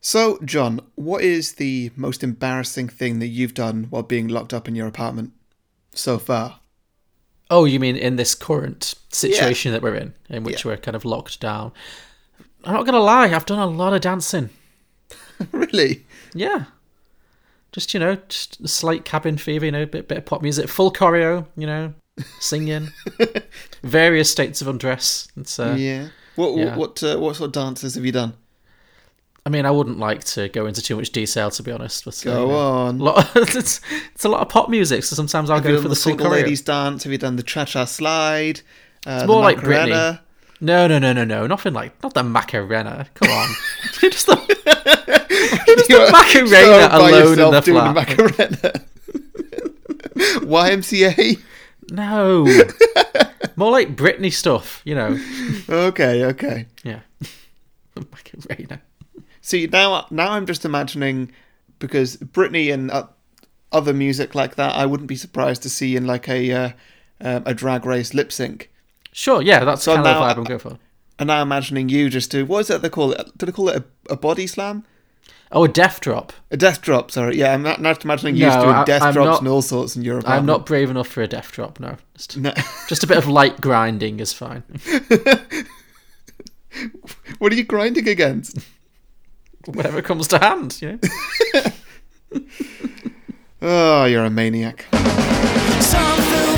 So, John, what is the most embarrassing thing that you've done while being locked up in your apartment so far? Oh, you mean in this current situation that we're in, in which Yeah. we're kind of locked down? I'm not gonna lie, I've done a lot of dancing. really? Yeah, just you know, just a slight cabin fever, you know, bit bit of pop music, full choreo, you know, singing, various states of undress. It's, uh, yeah. What yeah. what uh, what sort of dances have you done? I mean, I wouldn't like to go into too much detail, to be honest. But, uh, Go you know, on. lot it's, it's a lot of pop music, so sometimes I'll Have go for the the single ladies dance? Have you done the cha cha slide? Uh, more like Macarena? No, no, no, no, no, nothing like not the Macarena. Come on, just the, just the Macarena alone in the flat. the Macarena. YMCA. no, more like Britney stuff. You know, Okay, okay. yeah, Macarena. See now, now I'm just imagining because Britney and uh, other music like that, I wouldn't be surprised to see in like a uh, um, a drag race lip sync. Sure, yeah, that's So kind of now- the vibe I'm going for. And now imagining you just do what is it they call it? Do they call it a, a body slam? Oh, a death drop. A death drop, sorry. Yeah, I'm not, not just imagining you No, just doing I- death I'm drops not- and all sorts in Europe. I'm not brave enough for a death drop. No, just, No. just a bit of light grinding is fine. what are you grinding against? Whatever comes to hand, you know. Oh, you're a maniac. Some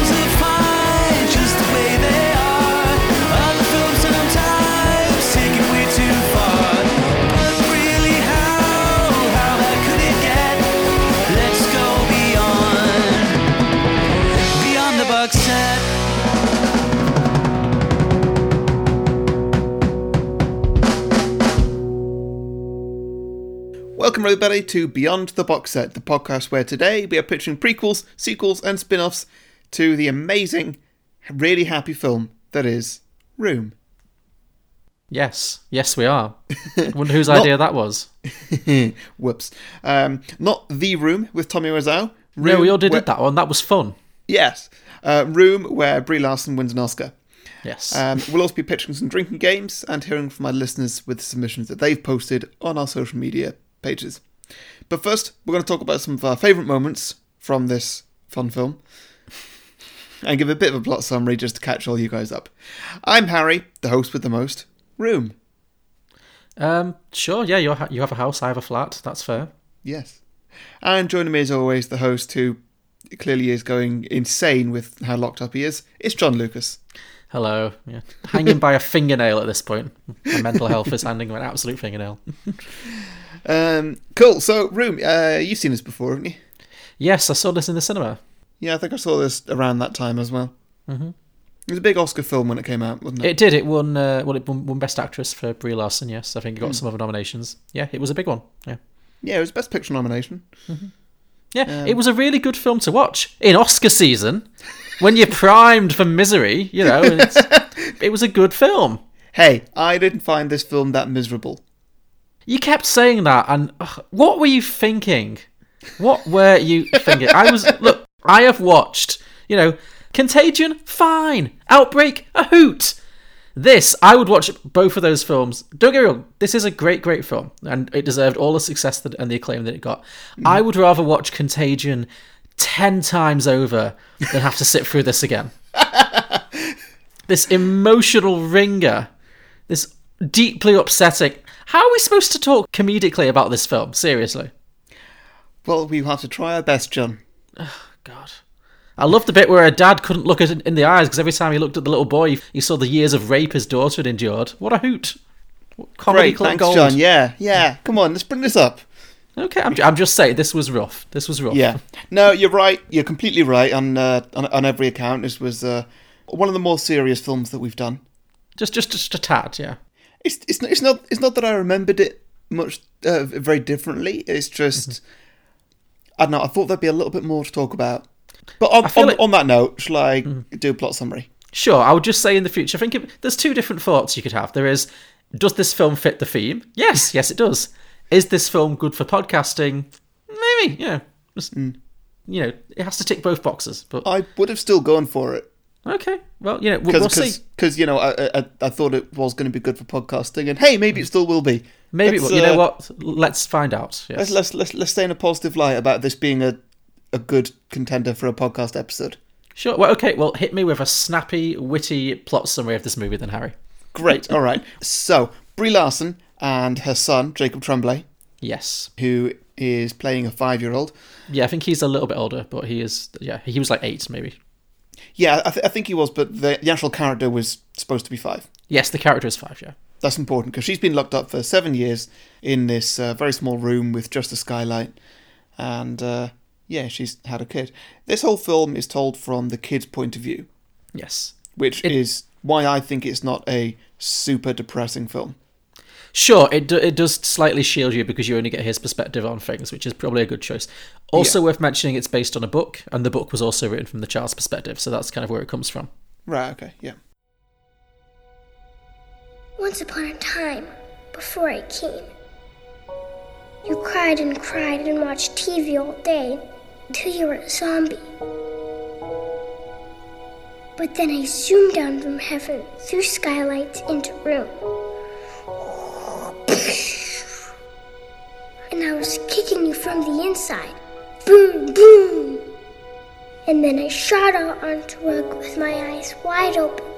Welcome, everybody, to Beyond the Box Set, the podcast where today we are pitching prequels, sequels, and spin offs to the amazing, really happy film that is Room. Yes, yes, we are. Wonder whose idea that was. Whoops. Um, not The Room with Tommy Wiseau. No, we all did where- that one. That was fun. Yes. Uh, Room, where Brie Larson wins an Oscar. Yes. Um, we'll also be pitching some drinking games and hearing from our listeners with submissions that they've posted on our social media pages. But first, we're going to talk about some of our favourite moments from this fun film and give a bit of a plot summary just to catch all you guys up. I'm Harry, the host with the most. Room. Um, sure, yeah, you you have a house, I have a flat. That's fair. Yes. And joining me as always, the host who clearly is going insane with how locked up he is, it's John Lucas. Hello. Yeah. Hanging by a fingernail at this point. My mental health is hanging by an absolute fingernail. Um, cool. So, Room, uh, you've seen this before, haven't you? Yes, I saw this in the cinema. Yeah, I think I saw this around that time as well. Mm-hmm. It was a big Oscar film when it came out, wasn't it? It did. It won. Uh, well, it won, won Best Actress for Brie Larson. Yes, I think it got some other nominations. Yeah, it was a big one. Yeah. yeah, it was Best Picture nomination. Yeah, it was a really good film to watch in Oscar season when you're primed for misery. You know, it was a good film. Hey, I didn't find this film that miserable. You kept saying that, and ugh, what were you thinking? What were you thinking? I was look. I have watched. You know, Contagion, fine. Outbreak, a hoot. This, I would watch both of those films. Don't get me wrong. This is a great, great film, and it deserved all the success that, and the acclaim that it got. I would rather watch Contagion ten times over than have to sit through this again. this emotional wringer, this deeply upsetting. How are we supposed to talk comedically about this film? Seriously. Well, we have to try our best, John. God. I love the bit where a dad couldn't look at it in the eyes because every time he looked at the little boy, he saw the years of rape his daughter had endured. What a hoot. Comedy Great, thanks, Gold. John. Yeah, yeah. Come on, let's bring this up. Okay, I'm, I'm just saying, this was rough. This was rough. Yeah. No, you're right. You're completely right on uh, on, on every account. This was uh, one of the more serious films that we've done. Just, just, just a tad, yeah. It's it's not it's not, it's not that I remembered it much uh, very differently. It's just Mm-hmm. I don't know. I thought there'd be a little bit more to talk about. But on on, like- Mm-hmm. on that note, shall I do a plot summary? Sure, I would just say in the future, I think if, there's two different thoughts you could have. There is, does this film fit the theme? Yes, yes, it does. Is this film good for podcasting? Maybe, yeah. Just, Mm. You know, it has to tick both boxes. But I would have still gone for it okay, well, you know, we'll, we'll see. because you know I, I I thought it was going to be good for podcasting, and hey, maybe it still will be. Maybe Let's, well, you know uh, what? Let's find out. Yes. Let's, let's let's let's stay in a positive light about this being a a good contender for a podcast episode. Sure. Well, okay. Well, hit me with a snappy, witty plot summary of this movie, then, Harry. Great. All right. So Brie Larson and her son Jacob Tremblay, Yes. who is playing a five-year-old. Yeah, I think he's a little bit older, but he is. Yeah, he was like eight, maybe. Yeah, I, th- I think he was, but the, the actual character was supposed to be five. Yes, the character is five. Yeah. That's important because she's been locked up for seven years in this uh, very small room with just a skylight, and uh, yeah, she's had a kid. This whole film is told from the kid's point of view, Yes. which It- is why I think it's not a super depressing film. Sure, it do, it does slightly shield you because you only get his perspective on things, which is probably a good choice. Also worth mentioning, it's based on a book, and the book was also written from the child's perspective, so that's kind of where it comes from. Right. Okay. Yeah. Once upon a time, before I came, you cried and cried and watched TV all day until you were a zombie. But then I zoomed down from heaven through skylights into room. And I was kicking you from the inside. Boom, boom. And then I shot out onto rug with my eyes wide open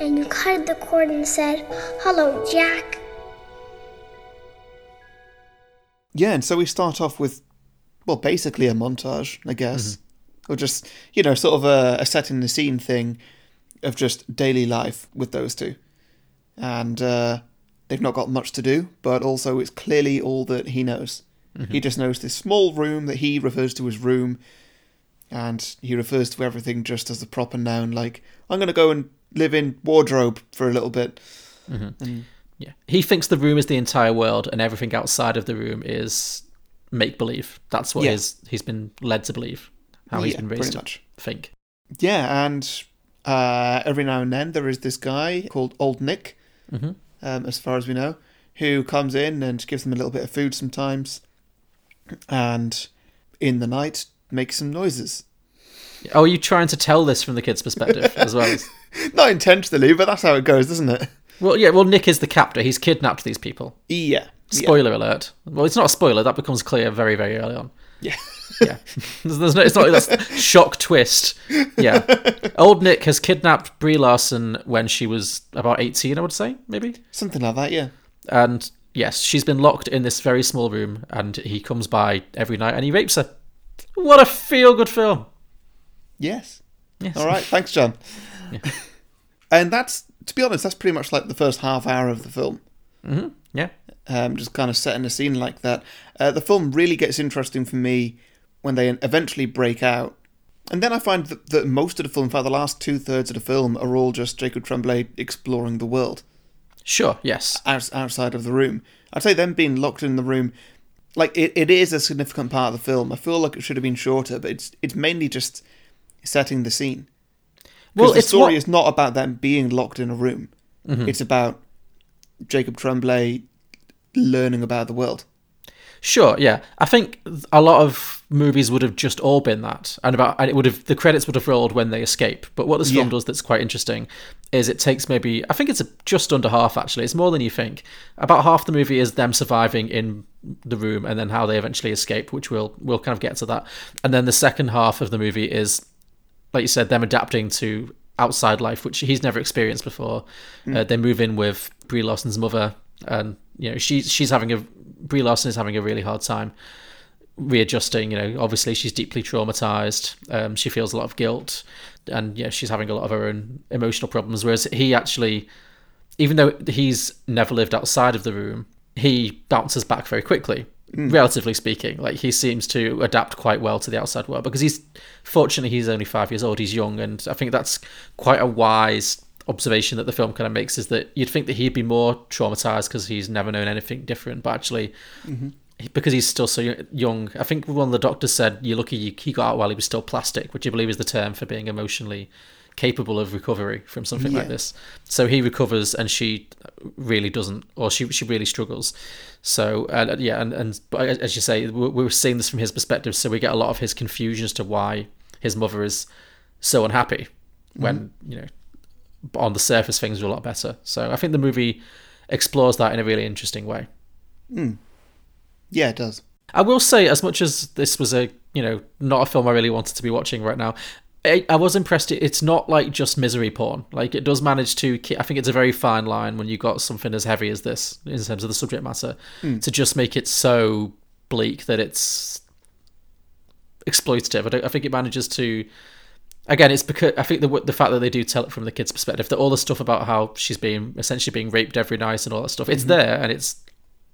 and you cut the cord and said, Hello, Jack. Yeah, and so we start off with, well, basically a montage, I guess, or just you know, sort of a, a setting the scene thing of just daily life with those two, and uh, they've not got much to do, but also it's clearly all that he knows. He mm-hmm. just knows this small room that he refers to as room, and he refers to everything just as a proper noun, like I'm going to go and live in wardrobe for a little bit. Mm-hmm. And Yeah, he thinks the room is the entire world, and everything outside of the room is make believe. That's what Yeah. his he's been led to believe. How he's Yeah, been raised to much. think. Yeah, and uh, every now and then there is this guy called Old Nick, mm-hmm. Um, as far as we know, who comes in and gives them a little bit of food sometimes, and in the night makes some noises. Oh, are you trying to tell this from the kid's perspective as well? As... Not intentionally, but that's how it goes, doesn't it? Well, yeah. Well, Nick is the captor. He's kidnapped these people. Yeah. Spoiler alert. Well, it's not a spoiler. That becomes clear very, very early on. Yeah. Yeah. there's, there's no, it's not that's shock twist. Yeah. Old Nick has kidnapped Brie Larson when she was about 18, I would say, maybe. Something like that, yeah. And yes, she's been locked in this very small room, and he comes by every night and he rapes her. What a feel good film. Yes. Yes. All right, thanks, John. And that's, to be honest, that's pretty much like the first half hour of the film. Yeah. um, just kind of setting a scene like that. Uh, the film really gets interesting for me when they eventually break out. And then I find that, that most of the film, in fact, the last two thirds of the film, are all just Jacob Tremblay exploring the world Sure, yes. outs- outside of the room. I'd say them being locked in the room, like it, it is a significant part of the film. I feel like it should have been shorter, but it's it's mainly just setting the scene. Well, the story what- Mm-hmm. is not about them being locked in a room. It's about Jacob Tremblay learning about the world. Sure, yeah. I think a lot of movies would have just all been that, and about and it would have the credits would have rolled when they escape. But what this film does that's quite interesting is it takes maybe I think it's a, just under half actually. It's more than you think. About half the movie is them surviving in the room and then how they eventually escape, which we'll we'll kind of get to that. And then the second half of the movie is like you said, them adapting to outside life, which he's never experienced before. Uh, they move in with Brie Larson's mother, and you know she's she's having a Brie Larson is having a really hard time readjusting. You know, obviously she's deeply traumatized. Um, she feels a lot of guilt, and yeah, she's having a lot of her own emotional problems. Whereas he actually, even though he's never lived outside of the room, he bounces back very quickly. Relatively speaking, like he seems to adapt quite well to the outside world because he's fortunately he's only five years old. He's young, and I think that's quite a wise observation that the film kind of makes is that you'd think that he'd be more traumatized because he's never known anything different, but actually he- because he's still so young. I think one of the doctors said, "You're lucky you, he got out while he was still plastic," which I believe is the term for being emotionally capable of recovery from something like this. So he recovers, and she really doesn't, or she she really struggles. So uh, yeah, and and but as you say, we we we're seeing this from his perspective, so we get a lot of his confusion as to why his mother is so unhappy when you know on the surface things are a lot better. So I think the movie explores that in a really interesting way. Hmm. Yeah, it does. I will say, as much as this was a you know not a film I really wanted to be watching right now, I, I was impressed. It's not like just misery porn. Like it does manage to. I think it's a very fine line when you got something as heavy as this in terms of the subject matter hmm. to just make it so bleak that it's exploitative. I, don't, I think it manages to. Again, it's because I think the the fact that they do tell it from the kid's perspective, that all the stuff about how she's being essentially being raped every night and all that stuff, it's mm-hmm. there and it's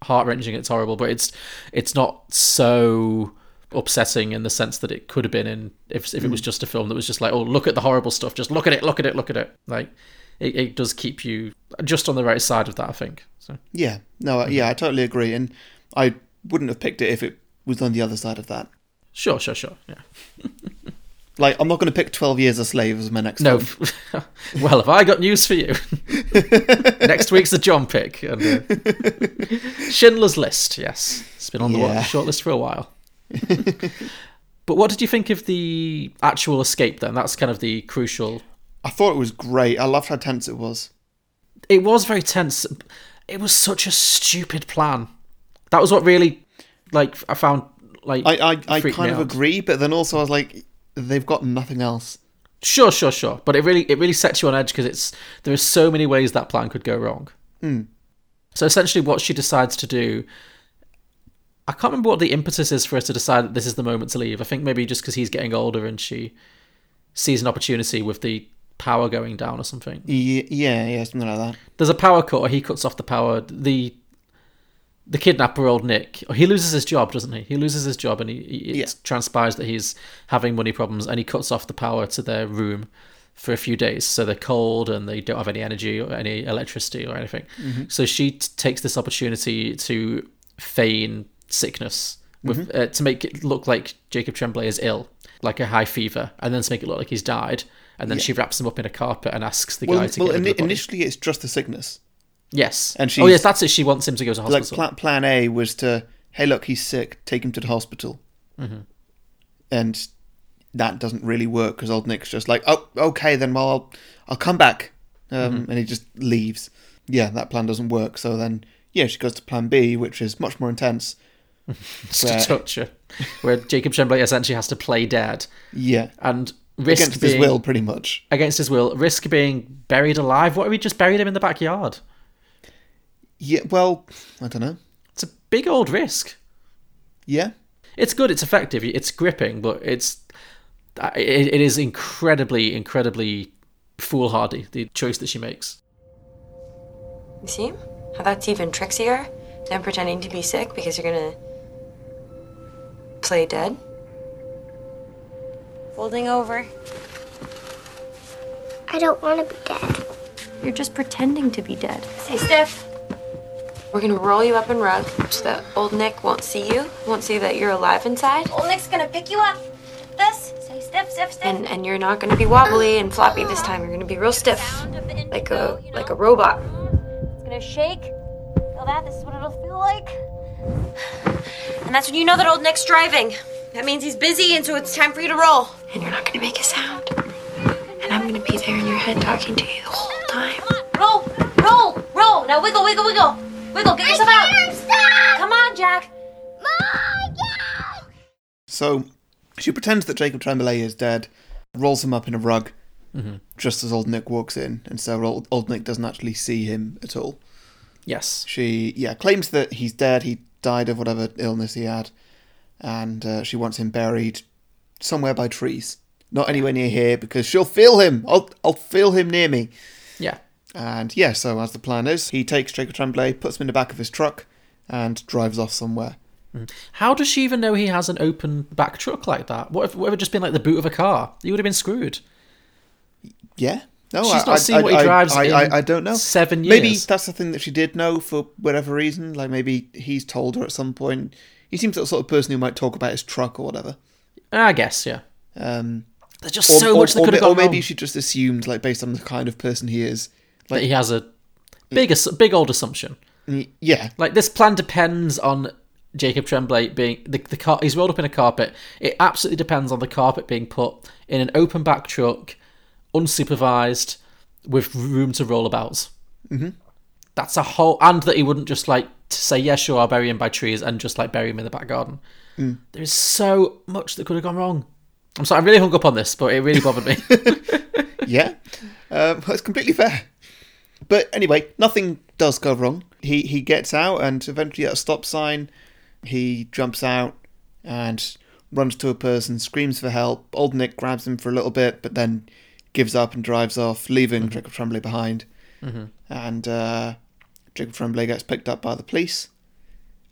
heart wrenching. It's horrible, but it's it's not so upsetting in the sense that it could have been in if if it was mm. just a film that was just like, oh, look at the horrible stuff, just look at it, look at it, look at it. Like it, it does keep you just on the right side of that. I think. So Yeah, no, uh, yeah, mm-hmm. I totally agree, and I wouldn't have picked it if it was on the other side of that. sure, sure, sure. Yeah. Like, I'm not going to pick Twelve Years a Slave as my next. No. well, have I got news for you? Next week's the John pick. And, uh, Schindler's List, yes. It's been on the Yeah. short list for a while. but what did you think of the actual escape then? That's kind of the crucial. I thought it was great. I loved how tense it was. It was very tense. It was such a stupid plan. That was what really, like, I found, like, I, I, I kind of out. agree, but then also I was like, they've got nothing else. Sure, sure, sure. But it really it really sets you on edge because it's there are so many ways that plan could go wrong. Hmm. So essentially, what she decides to do, I can't remember what the impetus is for her to decide that this is the moment to leave. I think maybe just because he's getting older and she sees an opportunity with the power going down or something. Yeah, yeah, something like that. There's a power cut, or he cuts off the power. The the kidnapper, old Nick, he loses his job, doesn't he? He loses his job, and he, he it Yeah. transpires that he's having money problems, and he cuts off the power to their room for a few days. So they're cold and they don't have any energy or any electricity or anything. So she t- takes this opportunity to feign sickness with uh, to make it look like Jacob Tremblay is ill, like a high fever, and then to make it look like he's died. And then she wraps him up in a carpet and asks the Well, guy to well get the body. initially it's just the sickness. Yes. And she. oh yes, that's it. She wants him to go to Like hospital. plan, plan A was to, hey, look, he's sick, take him to the hospital, Mm-hmm. and that doesn't really work because old Nick's just like, oh, okay, then well, I'll, I'll come back, um, Mm-hmm. and he just leaves. Yeah, that plan doesn't work. So then, yeah, she goes to Plan B, which is much more intense. Just where- toucher, where Jacob Tremblay essentially has to play dead Yeah, and risk against being his will, pretty much. against his will, risk being buried alive. What if we just buried him in the backyard? Yeah, well, I don't know. It's a big old risk. Yeah, It's good. It's effective. It's gripping, but it's it, it is incredibly, incredibly foolhardy. The choice that she makes. You see? How that's even trixier than pretending to be sick because you're gonna play dead. Folding over. I don't want to be dead. You're just pretending to be dead. Stay stiff. We're gonna roll you up in rug so that old Nick won't see you, won't see that you're alive inside, Old Nick's gonna pick you up. This. say stiff, stiff, stiff. and and you're not gonna be wobbly and floppy this time. You're gonna be real stiff, Sound of the like a like a robot. It's gonna shake. Feel that? This is what it'll feel like. And that's when you know that old Nick's driving. That means he's busy, and so it's time for you to roll. And you're not gonna make a sound. And I'm gonna be there in your head talking to you the whole time. Roll, roll, roll. Now wiggle, wiggle, wiggle. Wiggle, get yourself out. Stop! Come on, Jack. So she pretends that Jacob Tremblay is dead, rolls him up in a rug, just as old Nick walks in, and so old, old Nick doesn't actually see him at all. Yes. She, yeah, claims that he's dead, he died of whatever illness he had, and uh, she wants him buried somewhere by trees. Not anywhere near here, because she'll feel him! I'll, I'll feel him near me. Yeah. And yeah, so as the plan is, he takes Jacob Tremblay, puts him in the back of his truck, and drives off somewhere. How does she even know he has an open back truck like that? What if, what if it just been like the boot of a car? You would have been screwed. Yeah. No, She's I, not I, seen I, what he drives I, I, don't know. seven years. Maybe that's the thing that she did know for whatever reason. Like maybe he's told her at some point. He seems like the sort of person who might talk about his truck or whatever. I guess, yeah. Um, There's just or, so or, much that could have gone or maybe wrong. she just assumed, like based on the kind of person he is. Like, he has a big, ass- big old assumption. yeah, Like this plan depends on Jacob Tremblay being the the car. He's rolled up in a carpet. It absolutely depends on the carpet being put in an open back truck, unsupervised, with room to roll about. Mm-hmm. That's a whole, and that he wouldn't just like to say, yeah, sure, I'll bury him by trees and just like bury him in the back garden. There's so much that could have gone wrong. I'm sorry, I really hung up on this, but it really bothered me. yeah, um, that's completely fair. But anyway, nothing does go wrong. He he gets out and eventually at a stop sign, he jumps out and runs to a person, screams for help. Old Nick grabs him for a little bit, but then gives up and drives off, leaving Jacob Tremblay behind. And uh, Jacob Tremblay gets picked up by the police.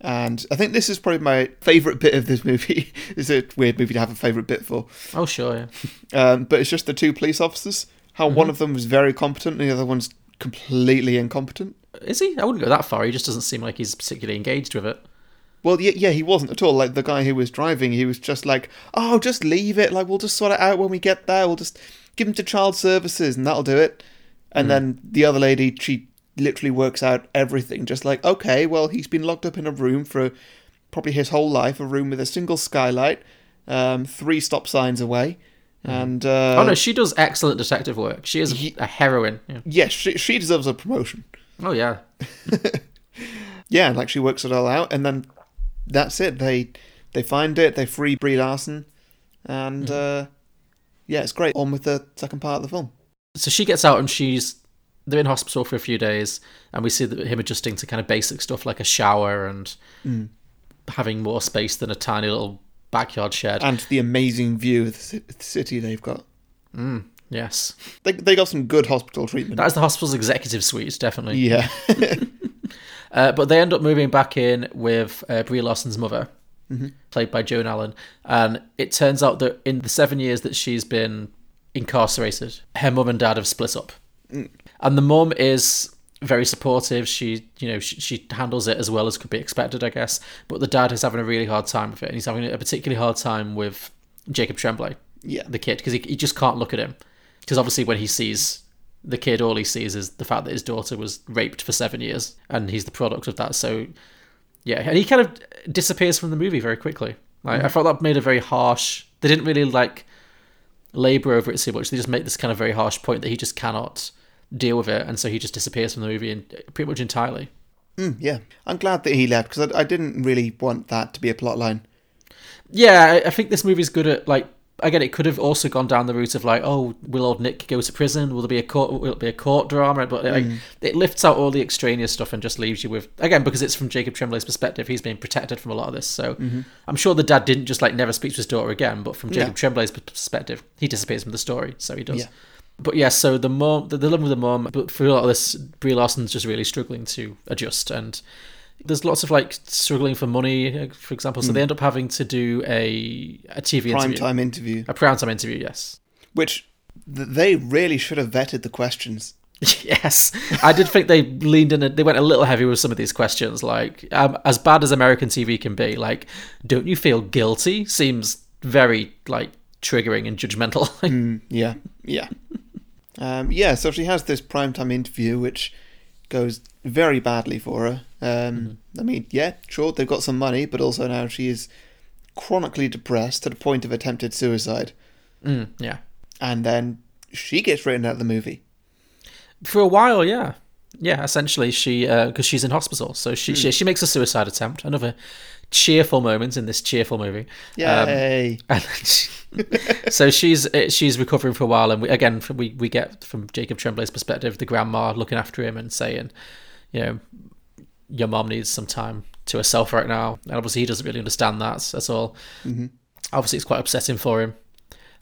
And I think this is probably my favourite bit of this movie. it's a weird movie to have a favourite bit for. oh, sure, yeah. Um, but it's just the two police officers. How one of them was very competent and the other one's completely incompetent. Is he? I wouldn't go that far. He just doesn't seem like he's particularly engaged with it. Well, yeah, yeah, he wasn't at all. Like the guy who was driving, he was just like, "Oh, just leave it. Like we'll just sort it out when we get there. We'll just give him to child services, and that'll do it." And then the other lady, she literally works out everything. Just like, okay, well, he's been locked up in a room for probably his whole life, a room with a single skylight, um, three stop signs away, and uh, oh, no, she does excellent detective work. She is Ye- a heroine. Yeah. yes, she, she deserves a promotion. Oh, yeah. yeah, like she works it all out, and then that's it. They they find it, they free Brie Larson, and uh, yeah, it's great. On with the second part of the film. so she gets out and she's they're in hospital for a few days and we see that him adjusting to kind of basic stuff like a shower and having more space than a tiny little backyard shed. And the amazing view of the city they've got. yes. They they got some good hospital treatment. that is the hospital's executive suite definitely. Yeah, uh, but they end up moving back in with uh, Brie Larson's mother played by Joan Allen. And it turns out that in the seven years that she's been incarcerated her mum and dad have split up. And the mum is very supportive. She, you know, she, she handles it as well as could be expected, I guess. But the dad is having a really hard time with it, and he's having a particularly hard time with Jacob Tremblay, yeah, the kid, because he, he just can't look at him. Because obviously, when he sees the kid, all he sees is the fact that his daughter was raped for seven years, and he's the product of that. So, yeah, and he kind of disappears from the movie very quickly. Like, I mm-hmm. felt that made a very harsh. They didn't really like labor over it so much. They just make this kind of very harsh point that he just cannot deal with it, and so he just disappears from the movie and pretty much entirely. Mm, yeah. I'm glad that he left because I, I didn't really want that to be a plot line. Yeah, I, I think this movie's good at like. Again, it could have also gone down the route of like, oh, will old Nick go to prison? Will there be a court? Will it be a court drama? But like, it lifts out all the extraneous stuff and just leaves you with again because it's from Jacob Tremblay's perspective. He's being protected from a lot of this, so I'm sure the dad didn't just like never speak to his daughter again. But from Jacob No. Tremblay's perspective, he disappears from the story, so he does. Yeah. But yeah, so the mom, the, the love with the mom, but for a lot of this, Brie Larson's just really struggling to adjust, and there's lots of like struggling for money, for example. So they end up having to do a a TV Prime interview, time interview, a prime time interview. Yes, which th- they really should have vetted the questions. yes. I did think they leaned in. A, they went a little heavy with some of these questions. Like, um, as bad as American TV can be, like, don't you feel guilty? Seems very like triggering and judgmental. Mm, yeah, yeah. um, yeah, so she has this primetime interview, which goes very badly for her. Um, I mean, yeah, sure, they've got some money, but also now she is chronically depressed to the point of attempted suicide. mm, yeah. And then she gets written out of the movie. For a while, yeah, yeah. Essentially, she because she's in hospital, so she, she she makes a suicide attempt. Another cheerful moments in this cheerful movie. Um, Yay! and she- so she's uh, she's recovering for a while, and we, again we we get from Jacob Tremblay's perspective, the grandma looking after him and saying, you know, your mom needs some time to herself right now, and obviously he doesn't really understand that at all. Obviously, it's quite upsetting for him.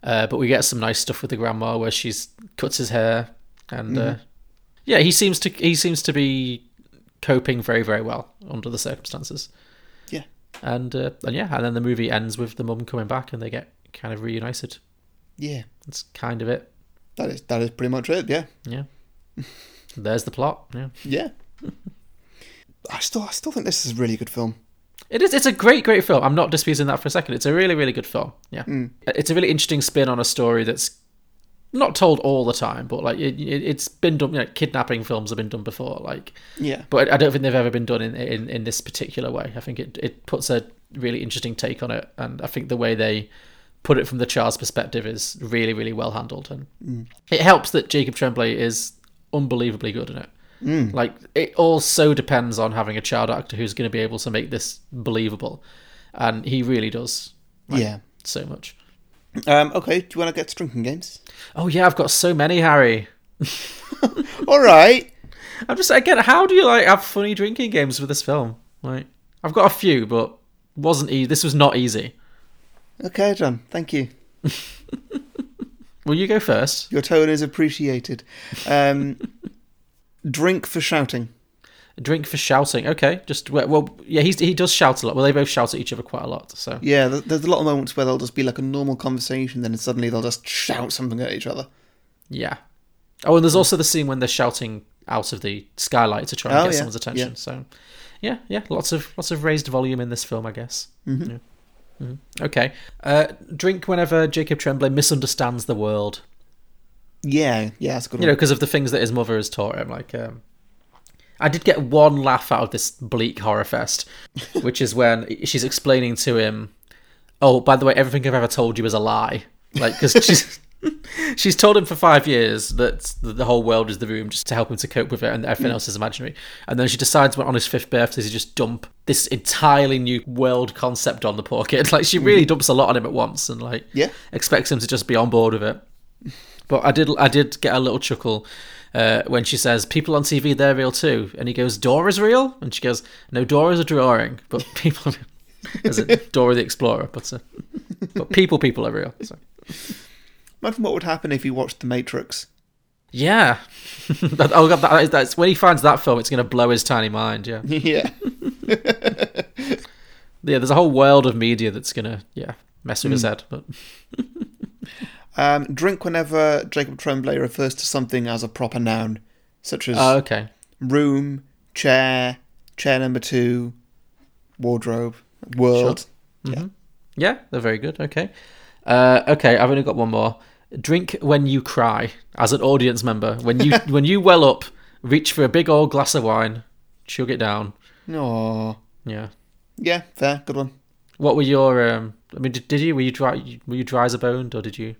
Uh, but we get some nice stuff with the grandma where she's cuts his hair, and uh, yeah, he seems to he seems to be coping very very well under the circumstances. And uh, and yeah, and then the movie ends with the mum coming back and they get kind of reunited. Yeah. That's kind of it. That is that is pretty much it, yeah. Yeah. There's the plot. Yeah. Yeah. I still I still think this is a really good film. It is. It's a great, great film. I'm not disputing that for a second. It's a really, really good film. Yeah. It's a really interesting spin on a story that's not told all the time, but like it, it, it's been done. You know, kidnapping films have been done before. Like, Yeah. but I don't think they've ever been done in in, in this particular way. I think it it puts a really interesting take on it, and I think the way they put it from the child's perspective is really, really well handled, and mm. it helps that Jacob Tremblay is unbelievably good in it. Mm. Like it all so depends on having a child actor who's going to be able to make this believable, and he really does yeah. so much. Um, okay, do you want to get to drinking games? Oh yeah, I've got so many, Harry. All right. I'm just again, how do you like have funny drinking games with this film? Like, I've got a few, but wasn't e- this was not easy. Okay, John. Thank you. Will you go first? Your tone is appreciated. Um, drink for shouting. Drink for shouting. Okay, just well, yeah, he's, he does shout a lot. Well, they both shout at each other quite a lot. So Yeah, there's a lot of moments where they'll just be like a normal conversation, then suddenly they'll just shout something at each other. yeah. Oh, and there's also the scene when they're shouting out of the skylight to try and Oh, get yeah, someone's attention. yeah. So yeah, yeah, lots of lots of raised volume in this film, I guess. Mm-hmm. Yeah. Mhm. Okay. Uh, drink whenever Jacob Tremblay misunderstands the world. Yeah, yeah, that's a good you know, because of the things that his mother has taught him. Like, um, I did get one laugh out of this bleak horror fest, which is when she's explaining to him, "Oh, by the way, everything I've ever told you is a lie." Like, because she's she's told him for five years that the whole world is the room just to help him to cope with it, and everything else is imaginary. And then she decides, when on his fifth birthday, to just dump this entirely new world concept on the poor kid. Like, she really mm-hmm. dumps a lot on him at once, and like, Yeah. expects him to just be on board with it. But I did I did get a little chuckle uh, when she says, "People on TV, they're real too," and he goes, "Dora's real," and she goes, "No, Dora's a drawing, but people, is it Dora the Explorer? But uh, but people, people are real." So. Imagine what would happen if you watched The Matrix. Yeah, that, oh god, that, that's when he finds that film, it's going to blow his tiny mind. Yeah, yeah. yeah. There's a whole world of media that's going to yeah mess with his head. But Um, drink whenever Jacob Tremblay refers to something as a proper noun, such as oh, okay, room, chair, chair number two, wardrobe, world. yeah, they're very good. Okay, uh, okay, I've only got one more. Drink when you cry, as an audience member. When you when you well up, reach for a big old glass of wine, chug it down. Aww. Yeah. Yeah, fair, good one. What were your? Um, I mean, did, did you were you dry? Were you dry as a bone, or did you?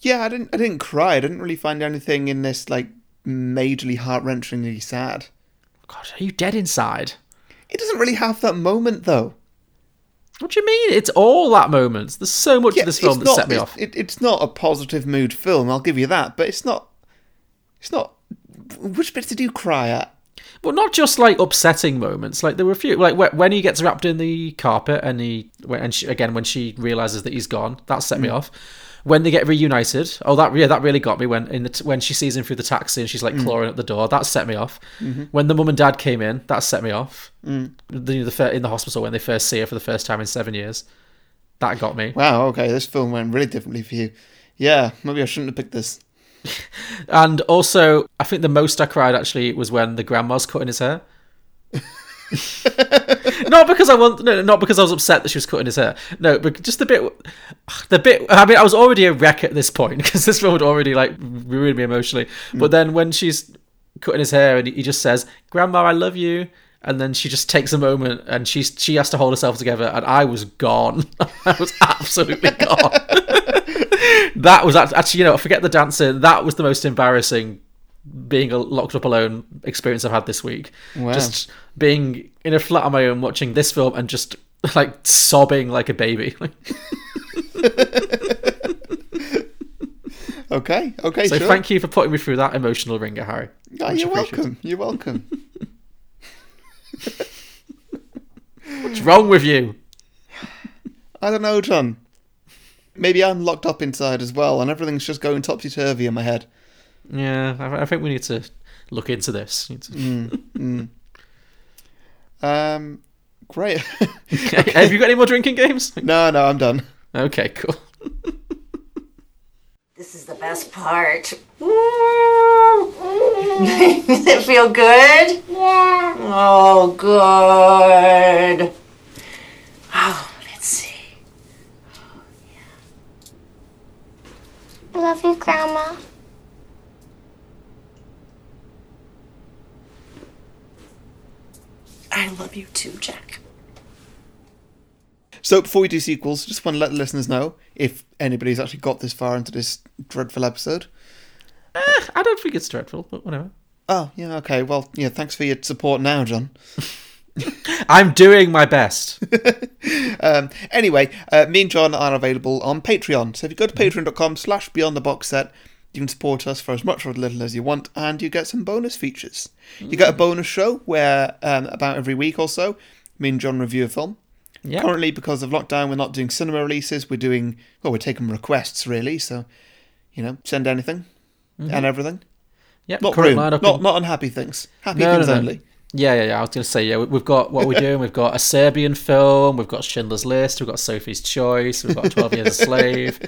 Yeah, I didn't. I didn't cry. I didn't really find anything in this like majorly heart wrenchingly sad. God, are you dead inside? It doesn't really have that moment though. What do you mean? It's all that moments. There's so much Yeah, of this film that not, set me off. It, it's not a positive mood film. I'll give you that. But it's not. It's not. Which bits did you cry at? Well, not just like upsetting moments. Like there were a few, like when he gets wrapped in the carpet and he, and she, again when she realizes that he's gone, that set Mm. me off. When they get reunited, oh that yeah, that really got me. When in the t- when she sees him through the taxi and she's Mm. like clawing at the door, that set me off. Mm-hmm. When the mum and dad came in, that set me off. Mm. The, the in the hospital when they first see her for the first time in seven years, that got me. Wow. Okay, this film went really differently for you. Yeah, maybe I shouldn't have picked this. And also, I think the most I cried actually was when the grandma's cutting his hair. not because I want, no, not because I was upset that she was cutting his hair. No, but just the bit, the bit. I mean, I was already a wreck at this point because this film had already like ruined me emotionally. Hmm. But then when she's cutting his hair and he just says, "Grandma, I love you," and then she just takes a moment and she she has to hold herself together, and I was gone. I was absolutely gone. that was actually, you know, forget the dancing. That was the most embarrassing being a locked up alone experience I've had this week. Wow. Just being in a flat on my own, watching this film and just like sobbing like a baby. Okay. Okay. so sure. thank you for putting me through that emotional wringer, Harry. Oh, you're welcome. You're welcome. What's wrong with you? I don't know, John. Maybe I'm locked up inside as well, and everything's just going topsy turvy in my head. Yeah, I, I think we need to look into this. Need to- Um, great. Have you got any more drinking games? no, no, I'm done. Okay, cool. This is the best part. Does it feel good? Yeah. Oh, good. Oh, let's see. I love you, Grandma. I love you too, Jack. So before we do sequels, just want to let the listeners know if anybody's actually got this far into this dreadful episode. I don't think it's dreadful, but whatever. Oh, yeah, okay. Well, yeah, thanks for your support now, John. I'm doing my best. Um, anyway, uh, me and John are available on Patreon. So if you go to patreon.com slash beyond the box set, you can support us for as much or as little as you want, and you get some bonus features. You get a bonus show where um, about every week or so, me and John review a film. Yeah. Currently, because of lockdown, we're not doing cinema releases. We're doing, well, we're taking requests, really. So, you know, send anything and everything. Yep. Not current rude, lineup not, not unhappy things. Happy No, no, things no. only. Yeah, yeah, yeah. I was going to say, yeah, we- we've got what we're doing. We've got a Serbian film. We've got Schindler's List. We've got Sophie's Choice. We've got 12 Years a Slave.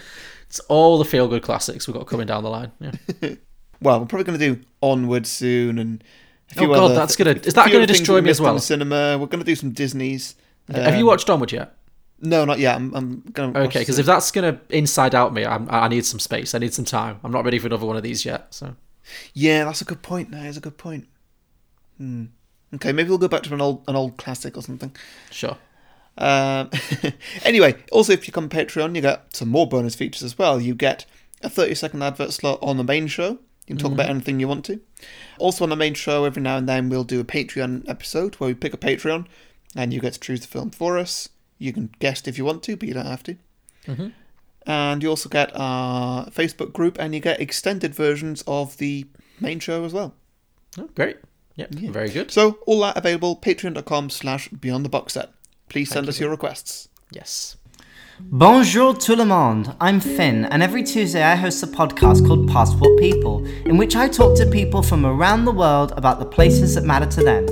It's all the feel good classics we've got coming down the line. Yeah. Well, we're probably going to do Onward soon and a few Oh, God, other- that's gonna is that gonna destroy me as well? cinema. We're going to do some Disney's. Have you Um, watched Onward yet? No, not yet. I'm, I'm going to. Okay, because if that's going to inside out me, I'm, I need some space. I need some time. I'm not ready for another one of these yet. So Yeah, that's a good point. That is a good point. Hmm. Okay, maybe we'll go back to an old an old classic or something. sure. Um, anyway, also if you come Patreon, you get some more bonus features as well. You get a 30 second advert slot on the main show. You can talk about anything you want to. Also on the main show, every now and then we'll do a Patreon episode where we pick a Patreon and you get to choose the film for us. You can guest if you want to, but you don't have to. And you also get our Facebook group and you get extended versions of the main show as well. Oh, great. Yep. Very good. So all that available, patreon.com slash beyond the box set. Please send us your requests. Yes. Bonjour tout le monde, I'm Finn, and every Tuesday I host a podcast called Passport People, in which I talk to people from around the world about the places that matter to them.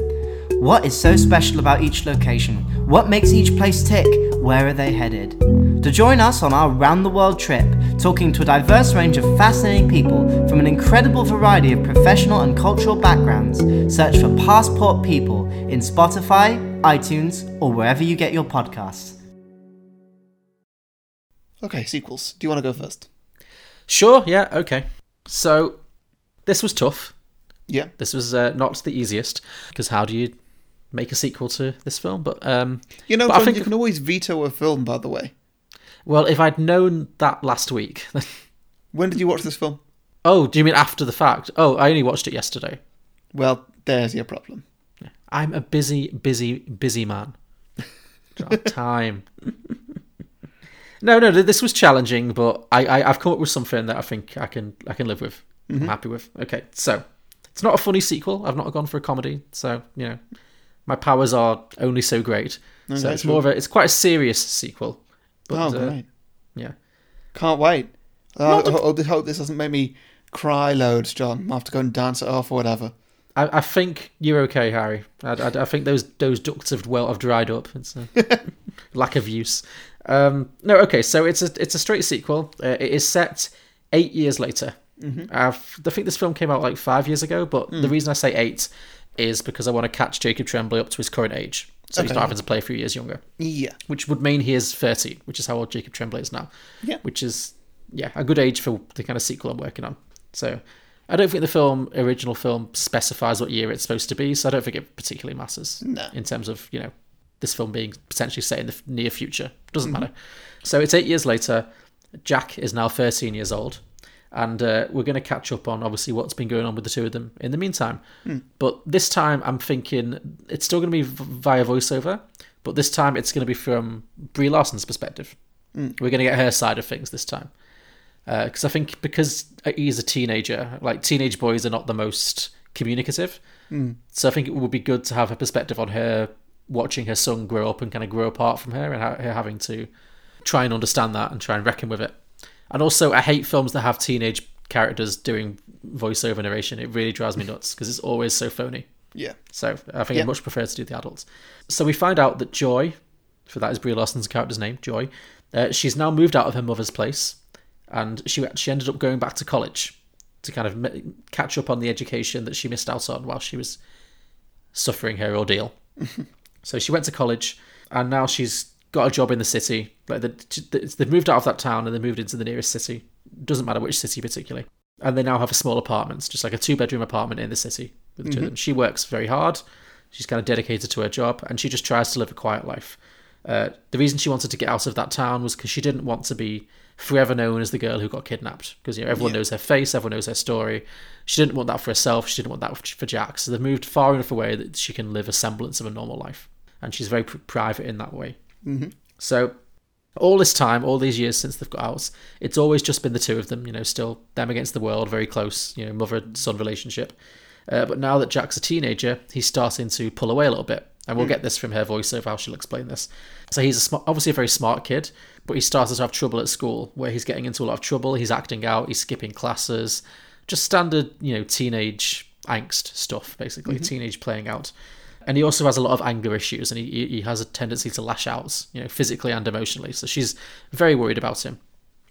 What is so special about each location? What makes each place tick? Where are they headed? To join us on our round the world trip, talking to a diverse range of fascinating people from an incredible variety of professional and cultural backgrounds, search for Passport People in Spotify, iTunes, or wherever you get your podcasts. Okay, sequels. Do you want to go first? Sure. Yeah. Okay. So this was tough. Yeah. This was uh, not the easiest because how do you make a sequel to this film? But um, You know, But I think- you can always veto a film, by the way. well, if I'd known that last week. When did you watch this film? oh, do you mean after the fact? Oh, I only watched it yesterday. Well, there's your problem. I'm a busy, busy, busy man. Have time. no, no, this was challenging, but I, I, I've come up with something that I think I can, I can live with. I'm happy with. Okay, so it's not a funny sequel. I've not gone for a comedy, so you know, my powers are only so great. so it's more of a, it's quite a serious sequel. But, oh, uh, great. yeah. Can't wait. I hope hope this doesn't make me cry loads, John. I have to go and dance it off or whatever. I, I think you're okay, Harry. I, I, I think those those ducts have well have dried up. It's a lack of use. Um, no, okay. So it's a it's a straight sequel. Uh, it is set eight years later. I've, I think this film came out like five years ago, but the reason I say eight is because I want to catch Jacob Tremblay up to his current age, so he's not having to play a few years younger. Yeah. Which would mean he is thirty, which is how old Jacob Tremblay is now. Yeah. Which is yeah a good age for the kind of sequel I'm working on. So I don't think the film original film specifies what year it's supposed to be, so I don't think it particularly matters No. in terms of you know this film being potentially set in the near future. Doesn't mm-hmm. matter. So it's eight years later. Jack is now 13 years old, and uh, we're going to catch up on obviously what's been going on with the two of them in the meantime. Hmm. But this time, I'm thinking it's still going to be via voiceover, but this time it's going to be from Brie Larson's perspective. Hmm. We're going to get her side of things this time because I think because he's a teenager, like teenage boys are not the most communicative. So I think it would be good to have a perspective on her watching her son grow up and kind of grow apart from her and ha- her having to try and understand that and try and reckon with it. And also, I hate films that have teenage characters doing voiceover narration. It really drives me nuts because it's always so phony. Yeah. So I think Yeah. I much prefer to do the adults. So we find out that Joy, for that is Brie Larson's character's name, Joy, uh, she's now moved out of her mother's place, and she she ended up going back to college to kind of m- catch up on the education that she missed out on while she was suffering her ordeal. so she went to college, and now she's got a job in the city. Like the, they've moved out of that town and they moved into the nearest city. Doesn't matter which city particularly. And they now have a small apartment, just like a two bedroom apartment in the city with the two of them. She works very hard. She's kind of dedicated to her job, and she just tries to live a quiet life. Uh, the reason she wanted to get out of that town was because she didn't want to be forever known as the girl who got kidnapped. Because you know everyone Yeah. knows her face, everyone knows her story. She didn't want that for herself. She didn't want that for Jack. So they've moved far enough away that she can live a semblance of a normal life, and she's very pr- private in that way. Mhm. So all this time, all these years since they've got out, it's always just been the two of them, you know, still them against the world, very close, you know, mother son relationship. Uh, but now that Jack's a teenager, he's starting to pull away a little bit. And we'll Mm. get this from her voiceover, how she'll explain this. So he's a obviously a very smart kid, but he started to have trouble at school, where he's getting into a lot of trouble. He's acting out, he's skipping classes, just standard, you know, teenage angst stuff, basically, Mhm. teenage playing out. And he also has a lot of anger issues, and he, he- has a tendency to lash out, you know, physically and emotionally. So she's very worried about him,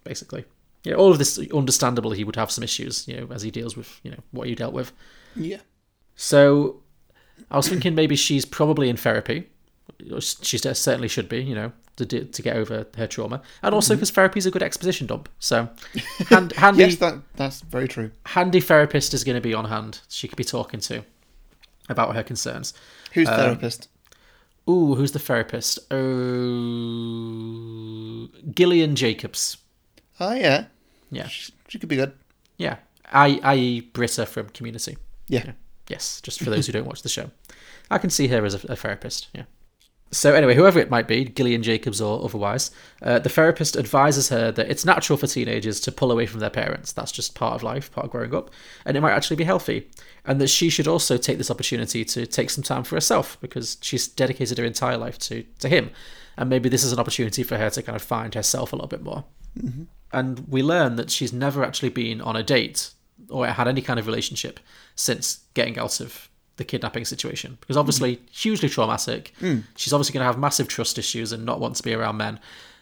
basically. Yeah, all of this understandable. He would have some issues, you know, as he deals with, you know, what he dealt with. Yeah. So I was thinking maybe she's probably in therapy. She certainly should be, you know, to do, to get over her trauma, and also because therapy is a good exposition dump. So hand, handy, yes, that that's very true. handy therapist is going to be on hand. She could be talking to about her concerns. Who's Um, therapist? Ooh, who's the therapist? Oh, Gillian Jacobs. Oh yeah, Yeah, she, she could be good. yeah. I, i.e. Britta from Community. Yeah. Yes, just for those who don't watch the show. I can see her as a, a therapist, yeah. So anyway, whoever it might be, Gillian Jacobs or otherwise, uh, the therapist advises her that it's natural for teenagers to pull away from their parents. That's just part of life, part of growing up, and it might actually be healthy. And that she should also take this opportunity to take some time for herself because she's dedicated her entire life to to him, and maybe this is an opportunity for her to kind of find herself a little bit more. Mhm. And we learn that she's never actually been on a date or had any kind of relationship since getting out of the kidnapping situation because obviously hugely traumatic. Mm. She's obviously going to have massive trust issues and not want to be around men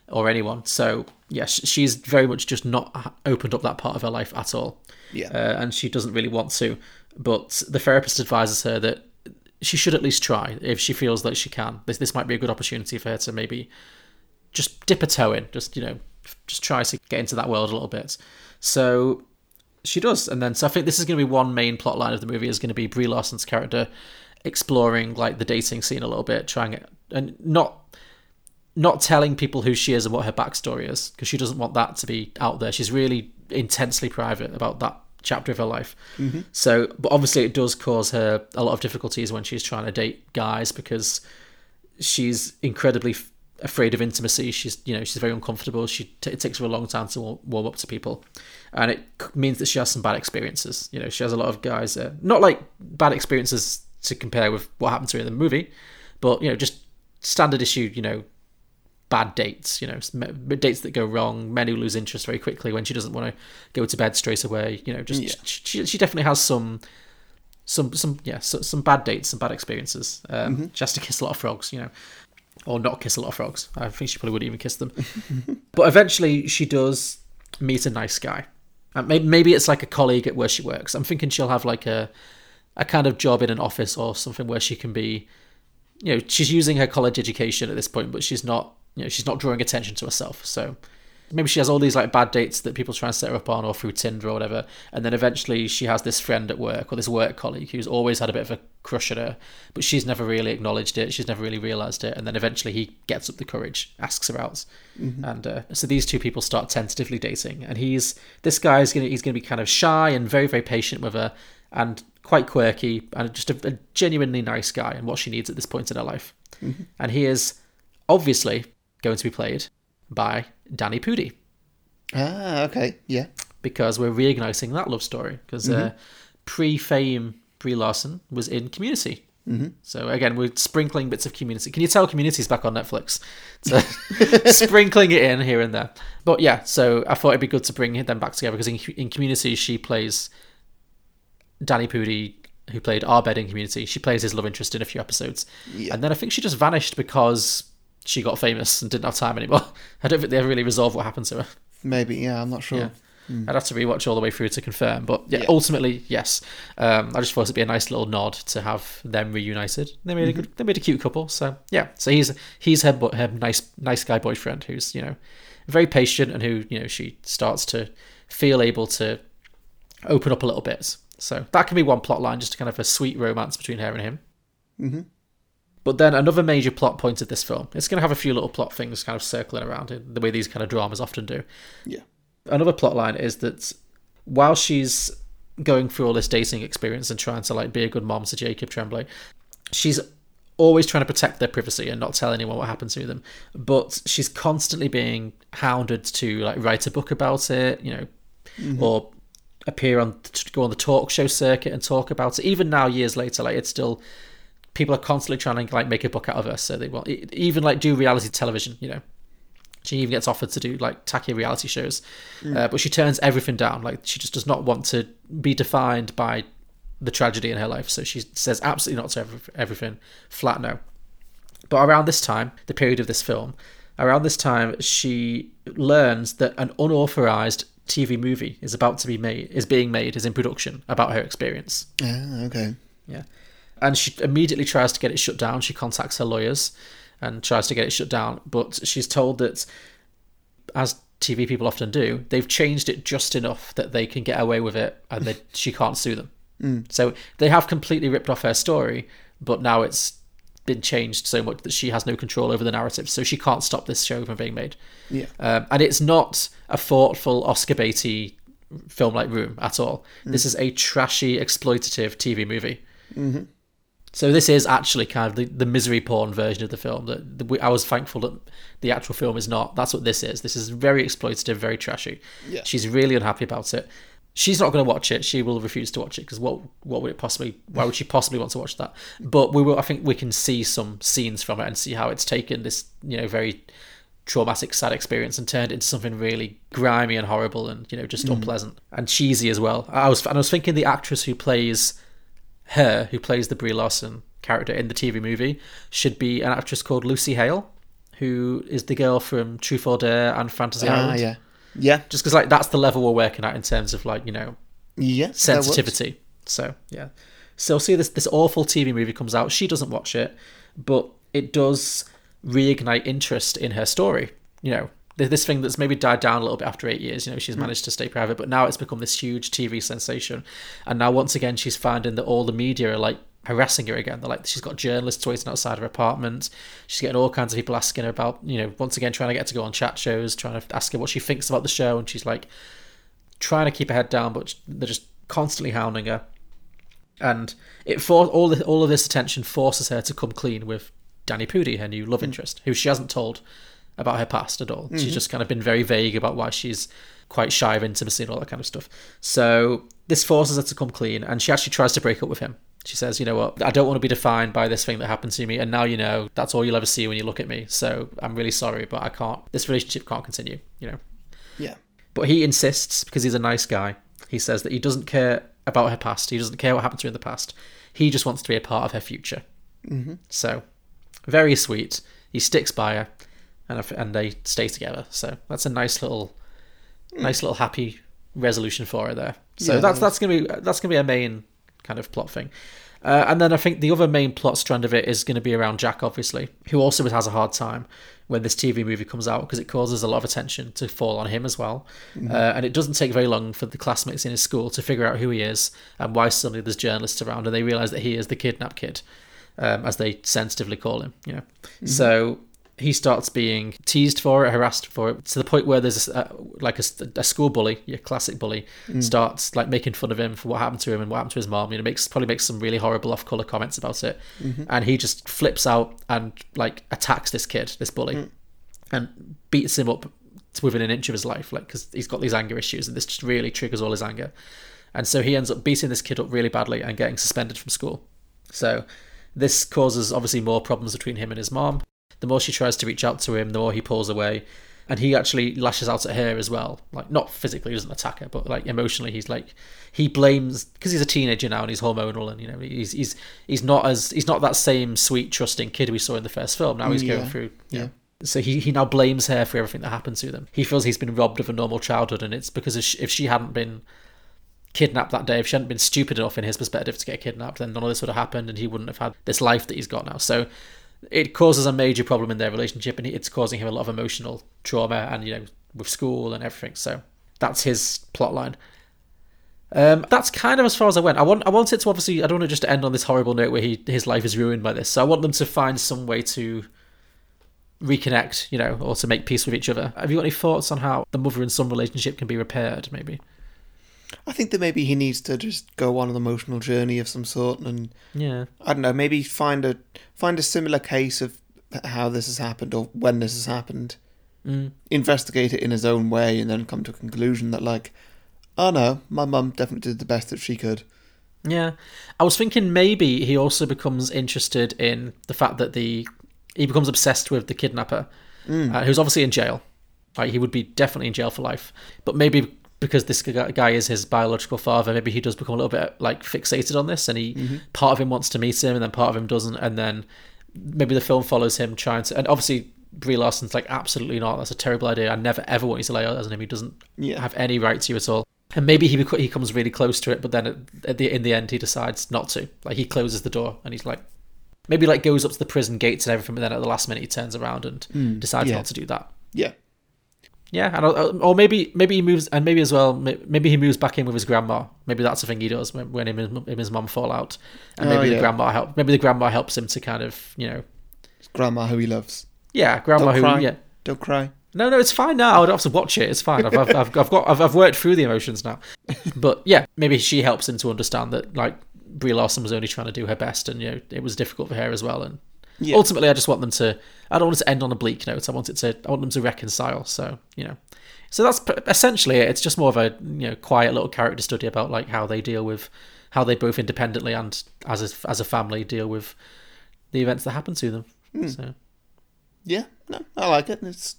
or anyone. So yeah, she's very much just not opened up that part of her life at all. Yeah. uh, and she doesn't really want to. But the therapist advises her that she should at least try if she feels that she can. This this might be a good opportunity for her to maybe just dip a toe in, just you know, just try to get into that world a little bit. So she does, and then so I think this is going to be one main plot line of the movie is going to be Brie Larson's character exploring like the dating scene a little bit, trying it, and not not telling people who she is and what her backstory is because she doesn't want that to be out there. She's really intensely private about that chapter of her life. Mhm. So, but obviously, it does cause her a lot of difficulties when she's trying to date guys because she's incredibly afraid of intimacy. She's, you know, she's very uncomfortable. She t- it takes her a long time to wa- warm up to people, and it c- means that she has some bad experiences. You know, she has a lot of guys, uh, not like bad experiences to compare with what happened to her in the movie, but you know, just standard issue. You know, bad dates. You know, dates that go wrong. Men who lose interest very quickly when she doesn't want to go to bed straight away. You know, just Yeah. she, she definitely has some some some yeah so, some bad dates some bad experiences um Mhm. she has to kiss a lot of frogs you know or not kiss a lot of frogs. I think she probably wouldn't even kiss them. But eventually she does meet a nice guy. Uh, and maybe, maybe it's like a colleague at where she works. I'm thinking she'll have like a a kind of job in an office or something where she can be you know she's using her college education at this point but she's not you know she's not drawing attention to herself. So maybe she has all these like bad dates that people try and set her up on or through Tinder or whatever, and then eventually she has this friend at work or this work colleague who's always had a bit of a crush at her, but she's never really acknowledged it. She's never really realized it, and then eventually he gets up the courage, asks her out, Mhm. and uh, so these two people start tentatively dating. And he's this guy is gonna he's gonna be kind of shy and very very patient with her, and quite quirky and just a, a genuinely nice guy and what she needs at this point in her life. Mhm. And he is obviously going to be played by Danny Pudi Ah, okay, yeah. because we're reigniting that love story because uh, Mhm. pre-fame Brie Larson was in Community. Mhm. So again, we're sprinkling bits of Community. Can you tell Community's back on Netflix? So sprinkling it in here and there. But yeah, so I thought it'd be good to bring them back together because in, in Community she plays Danny Pudi, who played Abed in Community. She plays his love interest in a few episodes, Yeah. and then I think she just vanished because she got famous and didn't have time anymore. I don't think they ever really resolved what happened to her. Maybe, yeah, I'm not sure. Yeah. Mm. I'd have to rewatch all the way through to confirm. But yeah, Yeah. ultimately, yes. Um, I just thought it'd be a nice little nod to have them reunited. They made a Mhm. good, they made a cute couple. So yeah, so he's he's her her nice nice guy boyfriend who's you know very patient and who you know she starts to feel able to open up a little bit. So that can be one plot line, just to kind of a sweet romance between her and him. hmm But then another major plot point of this film, it's going to have a few little plot things kind of circling around it, the way these kind of dramas often do. Yeah. Another plot line is that while she's going through all this dating experience and trying to like be a good mom to Jacob Tremblay, she's always trying to protect their privacy and not tell anyone what happened to them. But she's constantly being hounded to like write a book about it, you know, mm-hmm. or appear on to go on the talk show circuit and talk about it. Even now, years later, like it's still people are constantly trying to like make a book out of her. So they will even like do reality television, you know. She even gets offered to do like tacky reality shows, uh, but she turns everything down. Like she just does not want to be defined by the tragedy in her life. So she says absolutely not to every- everything, flat no. But around this time, the period of this film, around this time, she learns that an unauthorized TV movie is about to be made, is being made, is in production about her experience. Ah, okay. Yeah. And she immediately tries to get it shut down. She contacts her lawyers and tries to get it shut down. But she's told that, as TV people often do, they've changed it just enough that they can get away with it and that she can't sue them. Mm. So they have completely ripped off her story, but now it's been changed so much that she has no control over the narrative. So she can't stop this show from being made. Yeah. Um, and it's not a thoughtful Oscar Beatty film like Room at all. Mm. This is a trashy, exploitative TV movie. Mm-hmm. So this is actually kind of the, the misery porn version of the film. That we- I was thankful that the actual film is not. That's what this is. This is very exploitative, very trashy. Yeah. She's really unhappy about it. She's not going to watch it. She will refuse to watch it because what what would it possibly? Why would she possibly want to watch that? But we will. I think we can see some scenes from it and see how it's taken this you know very traumatic, sad experience and turned it into something really grimy and horrible and you know just mm. unpleasant and cheesy as well. I was and I was thinking the actress who plays her, who plays the Brie Larson character in the TV movie, should be an actress called Lucy Hale, who is the girl from Truth or Dare and Fantasy Ah, Island. yeah. Yeah. Just because like that's the level we're working at in terms of like you know Yeah. sensitivity. So yeah. So see this this awful TV movie comes out. She doesn't watch it, but it does reignite interest in her story. You know, this thing that's maybe died down a little bit after eight years. You know, she's hmm. managed to stay private, but now it's become this huge TV sensation. And now once again, she's finding that all the media are like harassing her again. They're like, she's got journalists waiting outside her apartment. She's getting all kinds of people asking her about, you know, once again trying to get her to go on chat shows, trying to ask her what she thinks about the show, and she's like trying to keep her head down, but they're just constantly hounding her and it for all the, all of this attention forces her to come clean with Danny Pudi, her new love hmm. interest, who she hasn't told about her past at all. She's just kind of been very vague about why she's quite shy of intimacy and all that kind of stuff. So this forces her to come clean, and she actually tries to break up with him. She says, "You know what? I don't want to be defined by this thing that happened to me, and now you know that's all you'll ever see when you look at me. So I'm really sorry, but I can't. This relationship can't continue. You know." Yeah. But he insists because he's a nice guy. He says that he doesn't care about her past. He doesn't care what happened to her in the past. He just wants to be a part of her future. Mm-hmm. So, very sweet. He sticks by her, and and they stay together. So that's a nice little, nice little happy resolution for her there. So Yeah, that's that's gonna be that's gonna be a main kind of plot thing. Uh, and then I think the other main plot strand of it is going to be around Jack, obviously, who also has a hard time when this TV movie comes out because it causes a lot of attention to fall on him as well. Uh, and it doesn't take very long for the classmates in his school to figure out who he is and why suddenly there's journalists around and they realize that he is the kidnap kid, um, as they sensitively call him. You know, so he starts being teased for it, harassed for it, to the point where there's a, like a, a school bully, your classic bully, mm. starts like making fun of him for what happened to him and what happened to his mom. You know, makes probably makes some really horrible off-color comments about it, mm-hmm. and he just flips out and like attacks this kid, this bully, mm. and beats him up to within an inch of his life, like because he's got these anger issues, and this just really triggers all his anger, and so he ends up beating this kid up really badly and getting suspended from school. So this causes obviously more problems between him and his mom. The more she tries to reach out to him, the more he pulls away. And he actually lashes out at her as well. Like, not physically, he doesn't attack her, but like emotionally, he's like, he blames, because he's a teenager now and he's hormonal and, you know, he's, he's, he's not as, he's not that same sweet, trusting kid we saw in the first film. Now he's going through, yeah. So he, he now blames her for everything that happened to them. He feels he's been robbed of a normal childhood, and it's because if she, if she hadn't been kidnapped that day, if she hadn't been stupid enough in his perspective to get kidnapped, then none of this would have happened, and he wouldn't have had this life that he's got now. So it causes a major problem in their relationship, and it's causing him a lot of emotional trauma, and you know, with school and everything. So that's his plot line. Um, that's kind of as far as I went. I want I want it to obviously I don't want it just to end on this horrible note where he his life is ruined by this. So I want them to find some way to reconnect, you know, or to make peace with each other. Have you got any thoughts on how the mother and son relationship can be repaired? Maybe. I think that maybe he needs to just go on an emotional journey of some sort, and Yeah. I don't know, maybe find a find a similar case of how this has happened or when this has happened. Mm. Investigate it in his own way, and then come to a conclusion that, like, oh no, my mum definitely did the best that she could. Yeah, I was thinking maybe he also becomes interested in the fact that the he becomes obsessed with the kidnapper, uh, who's obviously in jail. Like he would be definitely in jail for life, but maybe because this guy guy is his biological father, maybe he does become a little bit like fixated on this, and he mm-hmm. part of him wants to meet him, and then part of him doesn't, and then maybe the film follows him trying to, and obviously. Brie Larson's like absolutely not. That's a terrible idea. I never ever want you to lay eyes on him. He doesn't Yeah. have any right to you at all. And maybe he he comes really close to it, but then at, at the in the end he decides not to. Like he closes the door and he's like, maybe like goes up to the prison gates and everything, but then at the last minute he turns around and mm, decides yeah. not to do that. Yeah, Yeah, and or maybe maybe he moves, and maybe as well, maybe he moves back in with his grandma. Maybe that's the thing he does when, him, and- him and his mom fall out, and Oh, maybe the grandma help. Maybe the grandma helps him to kind of you know, grandma who he loves. yeah, grandma Don't who cry. yeah. Don't cry. No, no, it's fine now. I don't have to watch it. It's fine. I've, I've, I've, I've got, I've, I've worked through the emotions now. But yeah, maybe she helps him to understand that like Brie Larson was only trying to do her best, and you know it was difficult for her as well. And Yeah. ultimately, I just want them to. I don't want it to end on a bleak note. I want it to. I want them to reconcile. So you know, so that's essentially it. It's just more of a you know quiet little character study about like how they deal with how they both independently and as a, as a family deal with the events that happen to them. Hmm. So. Yeah, no, I like it. It's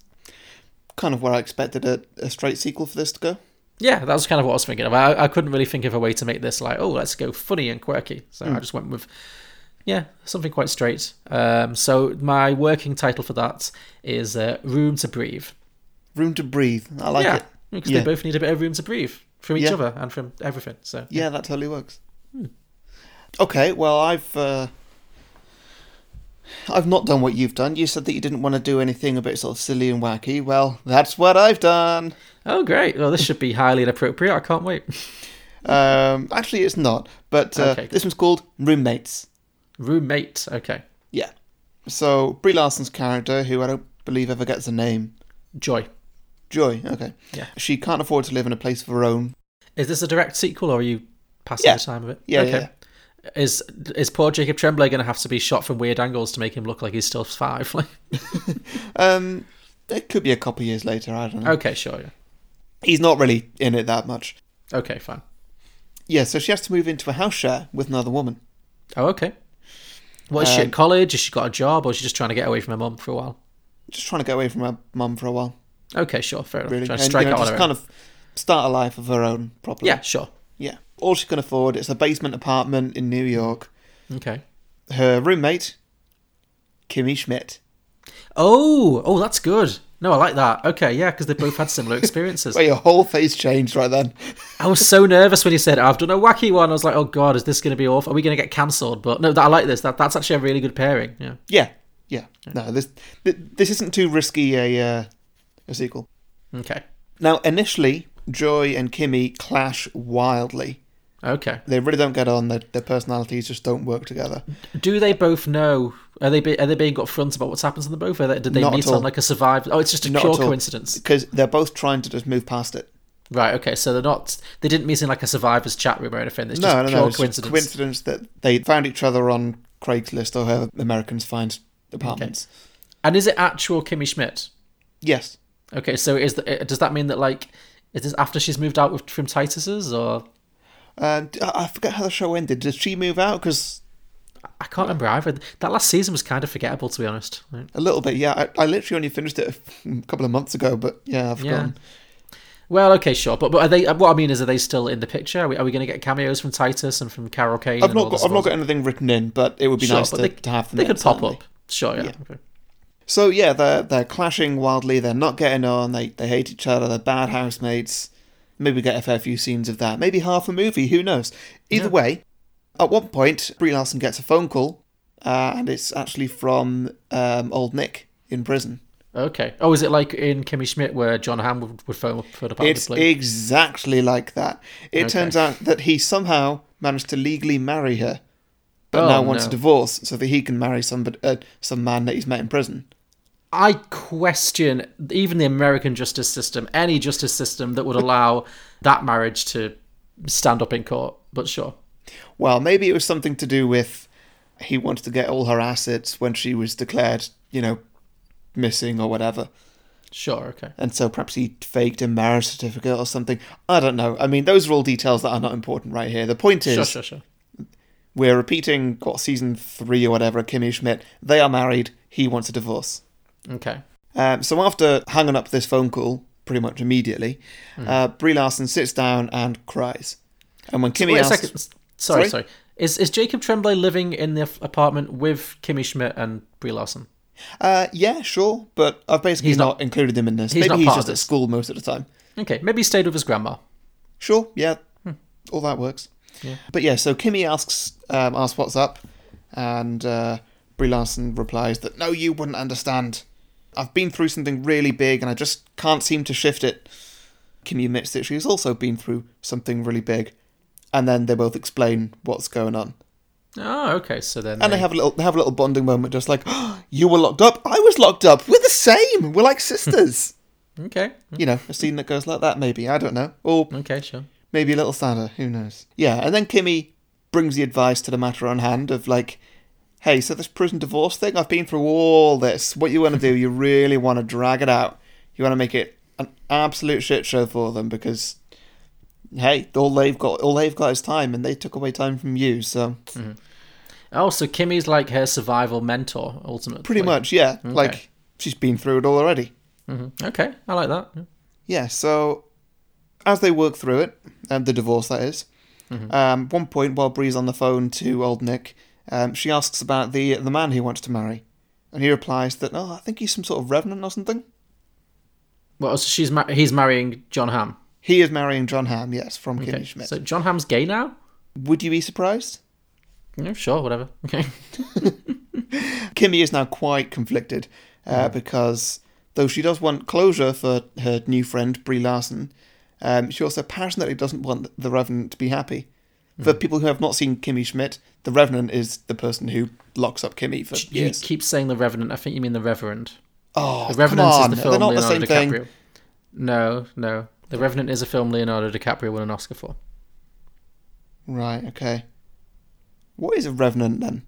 kind of where I expected a, a straight sequel for this to go. Yeah, that was kind of what I was thinking of. I, I couldn't really think of a way to make this like, oh, let's go funny and quirky. So I hmm. just went with, yeah, something quite straight. Um, so my working title for that is uh, Room to Breathe. Room to breathe. I like yeah, it. because Yeah. they both need a bit of room to breathe from each Yeah. other and from everything. So Yeah, that totally works. Okay, well, I've uh, I've not done what you've done. You said that you didn't want to do anything a bit sort of silly and wacky. Well, that's what I've done. Oh, great! Well, this should be highly inappropriate. I can't wait. Um, actually, it's not. But uh, Okay, this one's called Roommates. Roommate. Okay. Yeah. So Brie Larson's character, who I don't believe ever gets a name, Joy. Joy. Okay. Yeah. She can't afford to live in a place of her own. Is this a direct sequel, or are you passing Yeah. the time of it? Yeah, Okay. Is is poor Jacob Tremblay going to have to be shot from weird angles to make him look like he's still five? Like, Um, it could be a couple of years later. I don't know. okay, sure. Yeah. He's not really in it that much. Okay, fine. Yeah. So she has to move into a house share with another woman. Oh, okay. What is she Um, at college? Has she got a job, or is she just trying to get away from her mum for a while? Just trying to get away from her mum for a while. Okay, sure, fair enough. Really, Trying to and, strike you know, out just kind own. of start a life of her own properly. Yeah, sure. Yeah. All she can afford is a basement apartment in New York. Okay. Her roommate, Kimmy Schmidt. Oh, oh, that's good. No, I like that. Okay, yeah, because they both had similar experiences. Well, your whole face changed right then. I was so nervous when he said, "I've done a wacky one." I was like, "Oh God, is this going to be awful? Are we going to get cancelled?" But no, that, I like this. That that's actually a really good pairing. Yeah. Yeah. Yeah. No, this this isn't too risky a uh, a sequel. Okay. Now, initially, Joy and Kimmy clash wildly. Okay. They really don't get on. Their, their personalities just don't work together. Do they both know? Are they be, are they being upfront about what's happened to them both? Are they, did they Not meet on like a survived? Oh, it's just a Not pure coincidence. Because they're both trying to just move past it. Right. Okay. So they're not. They didn't meet in like a survivors chat room or anything. It's no, just no, pure no. It's just coincidence. coincidence that they found each other on Craigslist or however Americans find apartments. And is it actual Kimmy Schmidt? Yes. Okay. So is the, uh, does that mean that like is this after she's moved out with, from Titus's or uh, And I I forget how the show ended. Did she move out? Because I can't remember either. That last season was kind of forgettable to be honest. Right. a little bit, yeah. I, I literally only finished it a couple of months ago, but yeah, I've Yeah. forgotten. Well, okay, sure, but but are they? What I mean is, are they still in the picture? Are we, are we going to get cameos from Titus and from Carol Kane? I've not got, I've not got anything written in, but it would be Sure, nice to, they, to have them. They in, could pop certainly. up. Sure, yeah. Yeah. Okay. So yeah, they're they're clashing wildly. They're not getting on. They they hate each other. They're bad housemates. Maybe we get a fair few scenes of that. Maybe half a movie. Who knows? Either Yeah. way, at one point, Brie Larson gets a phone call, uh, and it's actually from um, old Nick in prison. Okay. Oh, is it like in Kimmy Schmidt where Jon Hamm would, would phone up for the part It's to play? exactly like that. It Okay. turns out that he somehow managed to legally marry her, but Oh, now wants no. a divorce so that he can marry somebody, uh, some man that he's met in prison. I question even the American justice system, any justice system that would allow that marriage to stand up in court. But sure. Well, maybe it was something to do with he wanted to get all her assets when she was declared, you know, missing or whatever. Sure, okay. And so perhaps he faked a marriage certificate or something. I don't know. I mean, those are all details that are not important right here. The point is, Sure, sure, sure. we're repeating what season three or whatever. Kimmy Schmidt. They are married. He wants a divorce. Okay. Um, so after hanging up this phone call, pretty much immediately, Hmm. uh, Brie Larson sits down and cries. And when Kimmy Wait asks, a second. Sorry, Sorry? sorry. Is is Jacob Tremblay living in the apartment with Kimmy Schmidt and Brie Larson? uh, "Yeah, sure," but I've basically He's not, not- included him in this. he's Maybe he's just at school most of the time. Okay, maybe he stayed with his grandma. Sure, yeah, Hmm. all that works. Yeah. But yeah, so Kimmy asks um, asks what's up, and uh, Brie Larson replies that no, you wouldn't understand. I've been through something really big, and I just can't seem to shift it. Kimmy admits that she's also been through something really big, and then they both explain what's going on, Oh, okay. So then and they have a little they have a little bonding moment, just like oh, you were locked up, I was locked up, we're the same, we're like sisters. okay, you know, a scene that goes like that, maybe I don't know, or okay, sure. maybe a little sadder. Who knows? Yeah, and then Kimmy brings the advice to the matter on hand of like, hey, so this prison divorce thing, I've been through all this. What you want to do, you really want to drag it out. You want to make it an absolute shit show for them because, hey, all they've got, all they've got is time, and they took away time from you. So Oh, so Kimmy's like her survival mentor, ultimately. pretty much, yeah, like she's been through it all already. Okay, I like that. Yeah, so as they work through it, um, the divorce that is, um, one point while Brie's on the phone to old Nick, um, she asks about the the man he wants to marry, and he replies that oh, I think he's some sort of revenant or something. Well, so she's ma- he's marrying Jon Hamm. He is marrying Jon Hamm, yes, from Okay, Kimmy Schmidt. so Jon Hamm's gay now. Would you be surprised? Yeah, sure, whatever. Okay. Kimmy is now quite conflicted uh, because though she does want closure for her new friend Brie Larson, um, she also passionately doesn't want the Revenant to be happy. For people who have not seen Kimmy Schmidt, the Revenant is the person who locks up Kimmy for You years. keep saying the Revenant. I think you mean the Reverend. Oh, The Revenant is the film They're not the Leonardo same DiCaprio. thing. No, no. The Revenant is a film Leonardo DiCaprio won an Oscar for. Right, okay. What is a Revenant then?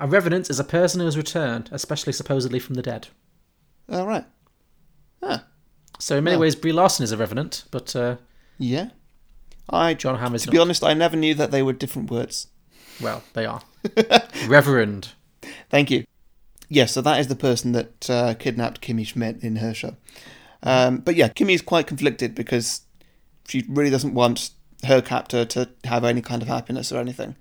A Revenant is a person who has returned, especially supposedly from the dead. Oh, right. Ah, So in many ways, Brie Larson is a Revenant, but uh, yeah. I, Jon Hamm is to not. be honest, I never knew that they were different words. Well, they are. Reverend. Thank you. Yes, so that is the person that uh, kidnapped Kimmy Schmidt in her show. Um, but yeah, Kimmy is quite conflicted because she really doesn't want her captor to have any kind of happiness or anything.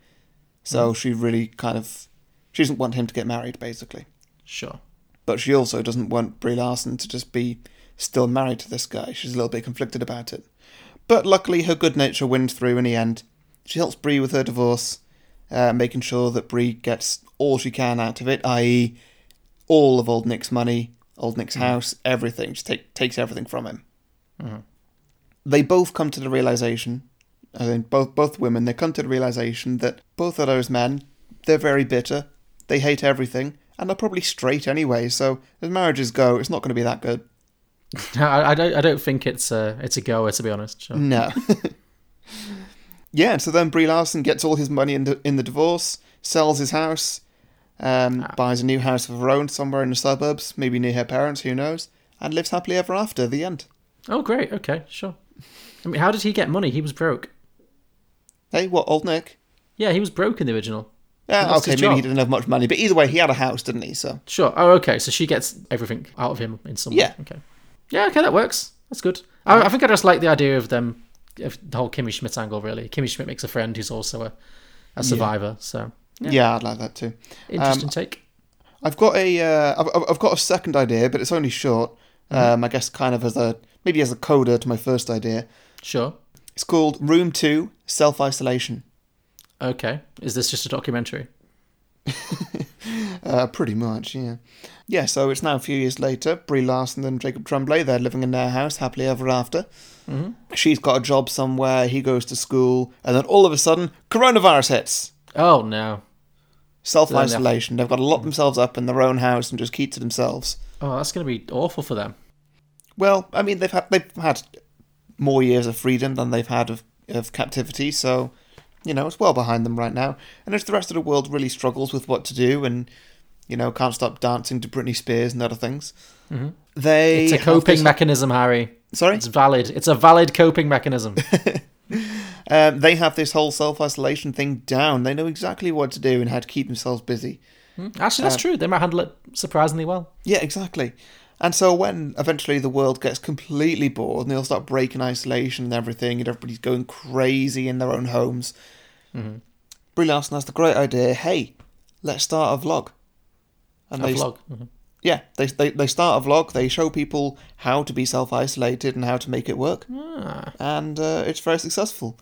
So she really kind of she doesn't want him to get married, basically. Sure. But she also doesn't want Brie Larson to just be still married to this guy. She's a little bit conflicted about it. But luckily, her good nature wins through in the end. She helps Brie with her divorce, uh, making sure that Brie gets all she can out of it, i.e., all of Old Nick's money, Old Nick's mm-hmm. house, everything. Just take, takes everything from him. Mm-hmm. They both come to the realization, I think both both women, they come to the realization that both of those men, they're very bitter. They hate everything, and they're probably straight anyway. So as marriages go, it's not going to be that good. I, I don't. I don't think it's a. It's a goer, to be honest. Sure. No. yeah, so then Brie Larson gets all his money in the in the divorce, sells his house, um, buys a new house of her own somewhere in the suburbs, maybe near her parents, who knows, and lives happily ever after. The end. Oh, great. Okay, sure. I mean, how did he get money? He was broke. Hey, what old Nick? Yeah, he was broke in the original. Yeah, okay, maybe he didn't have much money, but either way, he had a house, didn't he? So Sure. Oh, okay. So she gets everything out of him in some Yeah. way. Okay. Yeah. Okay, that works. That's good. I, I think I just like the idea of them, of the whole Kimmy Schmidt angle. Really, Kimmy Schmidt makes a friend who's also a, a survivor. So yeah. I'd like that too. interesting Um, take. I've got a, uh, I've, I've- I've got a second idea, but it's only short. Um, I guess kind of as a maybe as a coda to my first idea. Sure. It's called Room Two: Self Isolation. Okay. Is this just a documentary? Uh, pretty much, yeah. Yeah, so it's now a few years later. Brie Larson and Jacob Tremblay, they're living in their house happily ever after. Mm-hmm. She's got a job somewhere, he goes to school, and then all of a sudden, coronavirus hits. Oh no. Self isolation. They've got to lock themselves up in their own house and just keep to themselves. Oh, that's going to be awful for them. Well, I mean, they've had they've had more years of freedom than they've had of, of captivity, so you know it's well behind them right now. And as the rest of the world really struggles with what to do, and you know can't stop dancing to Britney Spears and other things, mm-hmm. they It's a coping this- mechanism, Harry. Sorry, It's valid. It's a valid coping mechanism. um, they have this whole self isolation thing down. They know exactly what to do and how to keep themselves busy. Actually, that's true. They might handle it surprisingly well. Yeah, exactly. And so when eventually the world gets completely bored and they'll start breaking isolation and everything, and everybody's going crazy in their own homes, Brie Larson has the great idea. Hey, let's start a vlog. And A they, vlog. Mhm. yeah, they, they they start a vlog. They show people how to be self isolated and how to make it work, Ah. and uh, it's very successful.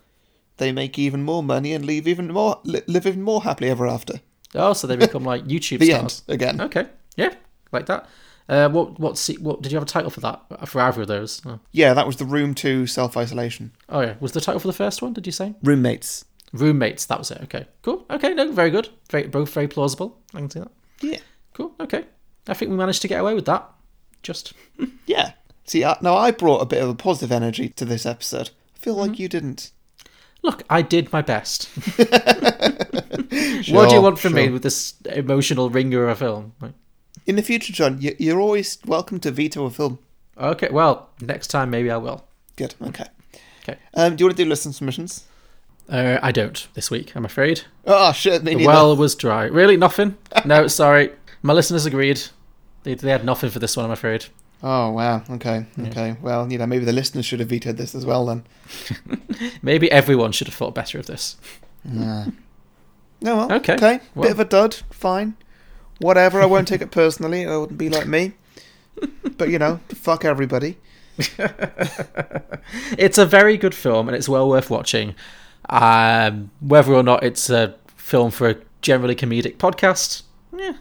They make even more money and live even more li- live even more happily ever after. Oh, so they become like YouTube The stars. end again. Okay. Yeah, like that. Uh, what what what did you have a title for that for either of those? Oh. Yeah, that was the room two self isolation. oh yeah, was the title for the first one? Did you say Roommates. roommates? That was it. Okay, cool. Okay, no, very good. Very both very plausible. I can see that. Yeah. Cool. Okay, I think we managed to get away with that. Just Yeah. See, I, now I brought a bit of a positive energy to this episode. I feel Mm-hmm. like you didn't. Look, I did my best. what do you want from me with this emotional wringer of a film? Like, In the future, John, you, you're always welcome to veto a film. Okay, well, next time maybe I will. Good. Okay. Okay. Um, do you want to do listen submissions? Uh, I don't this week, I'm afraid. Oh shit! Me The well was dry. Really, nothing? No, sorry. My listeners agreed. They, they had nothing for this one, I'm afraid. Oh wow. Okay. Okay. Well, you know, maybe the listeners should have vetoed this as well then. Maybe everyone should have thought better of this. Yeah. No. Well, Okay, Okay. well. Bit of a dud. Fine. Whatever. I won't take it personally. I wouldn't be like me. But you know, fuck everybody. It's a very good film and it's well worth watching. Um, whether or not it's a film for a generally comedic podcast, yeah.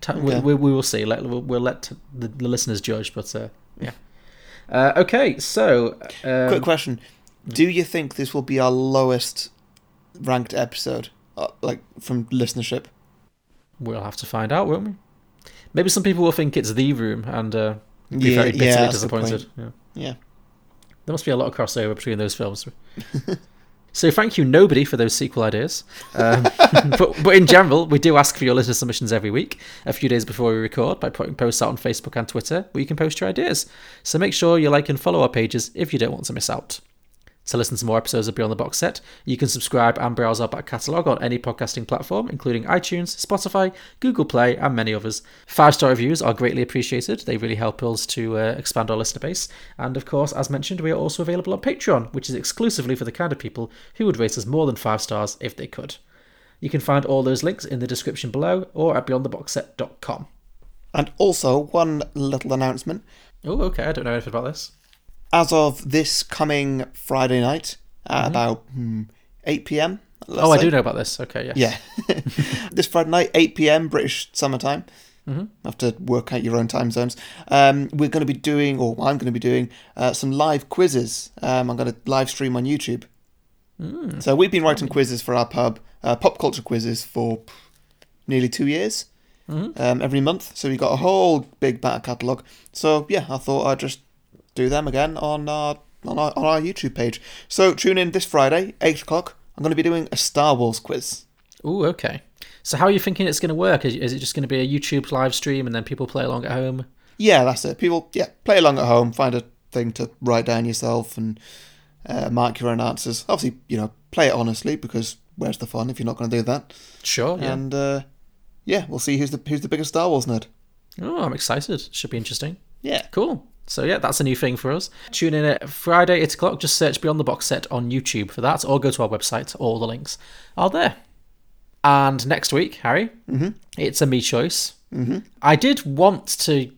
Ta- we, okay. we, we will see. Let, we'll, we'll let the, the listeners judge, but uh, yeah. Uh, okay, so. Um, Quick question: Do you think this will be our lowest ranked episode, uh, like from listenership? We'll have to find out, won't we? Maybe some people will think it's the room and uh, be Yeah, very yeah, bitterly the disappointed. Yeah. Yeah. There must be a lot of crossover between those films. so thank you, nobody, for those sequel ideas. Um, but, but in general, we do ask for your listener submissions every week, a few days before we record, by putting posts out on Facebook and Twitter, where you can post your ideas. So make sure you like and follow our pages if you don't want to miss out. To listen to more episodes of Beyond the Box Set, you can subscribe and browse our back catalogue on any podcasting platform, including iTunes, Spotify, Google Play, and many others. Five star reviews are greatly appreciated. They really help us to uh, expand our listener base. And of course, as mentioned, we are also available on Patreon, which is exclusively for the kind of people who would rate us more than five stars if they could. You can find all those links in the description below or at beyondtheboxset.com. And also, one little announcement. Oh, okay, I don't know anything about this. As of this coming Friday night at about hmm, 8 pm. Mm-hmm. oh, I do know about this. Okay, yeah. Yeah. this Friday night, 8 pm British summertime. Mm-hmm. Have to work out your own time zones. Um, we're going to be doing, or I'm going to be doing, uh, some live quizzes. Um, I'm going to live stream on YouTube. Mm. So we've been writing quizzes for our pub, uh, pop culture quizzes for nearly two years. Mm-hmm. Um, every month, so we've got a whole big back catalogue. So yeah, I thought I'd just do them again on our on our, on our YouTube page. So tune in this Friday, eight o'clock. I'm going to be doing a Star Wars quiz. Ooh, okay. So how are you thinking it's going to work? Is, is it just going to be a YouTube live stream and then people play along at home? Yeah, that's it. People, yeah, play along at home. Find a thing to write down yourself and uh, mark your own answers. Obviously, you know, play it honestly because where's the fun if you're not going to do that? Sure. Yeah. And uh, yeah, we'll see who's the who's the biggest Star Wars nerd. oh, I'm excited. Should be interesting. Yeah. Cool. So yeah, that's a new thing for us. Tune in at Friday, 8 o'clock. Just search Beyond the Box Set on YouTube for that, or go to our website. All the links are there. And next week, Harry, it's a me choice. Mm-hmm. I did want to,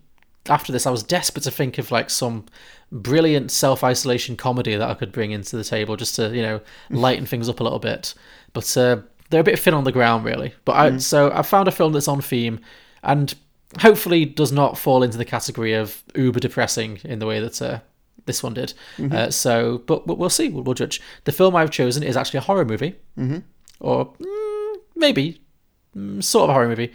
after this, I was desperate to think of like some brilliant self isolation comedy that I could bring into the table just to, you know, lighten things up a little bit. But uh, they're a bit thin on the ground, really. But I so I found a film that's on theme and hopefully does not fall into the category of uber depressing in the way that uh, this one did. Uh, so, but, but we'll see. We'll, we'll judge. The film I've chosen is actually a horror movie, mm-hmm. or mm, maybe mm, sort of a horror movie.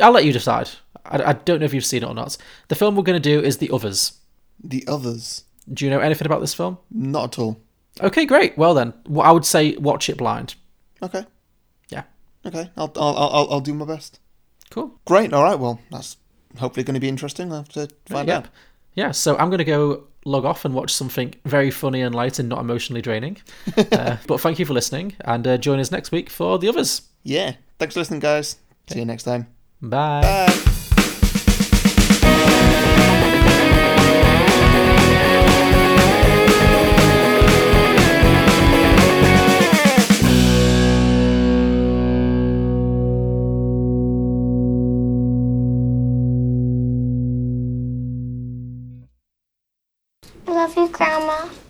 I'll let you decide. I, I don't know if you've seen it or not. The film we're going to do is The Others. The others, Do you know anything about this film? not at all. Okay, great. Well then, I would say watch it blind. Okay, Yeah. okay. I'll I'll I'll, I'll do my best. Cool. Great. All right. Well, that's hopefully going to be interesting. I'll have to find yeah. out. Yeah, so I'm going to go log off and watch something very funny and light and not emotionally draining. uh, but thank you for listening, and uh, join us next week for the others. Yeah. Thanks for listening, guys. See you next time. Bye. Bye. I love you, Grandma.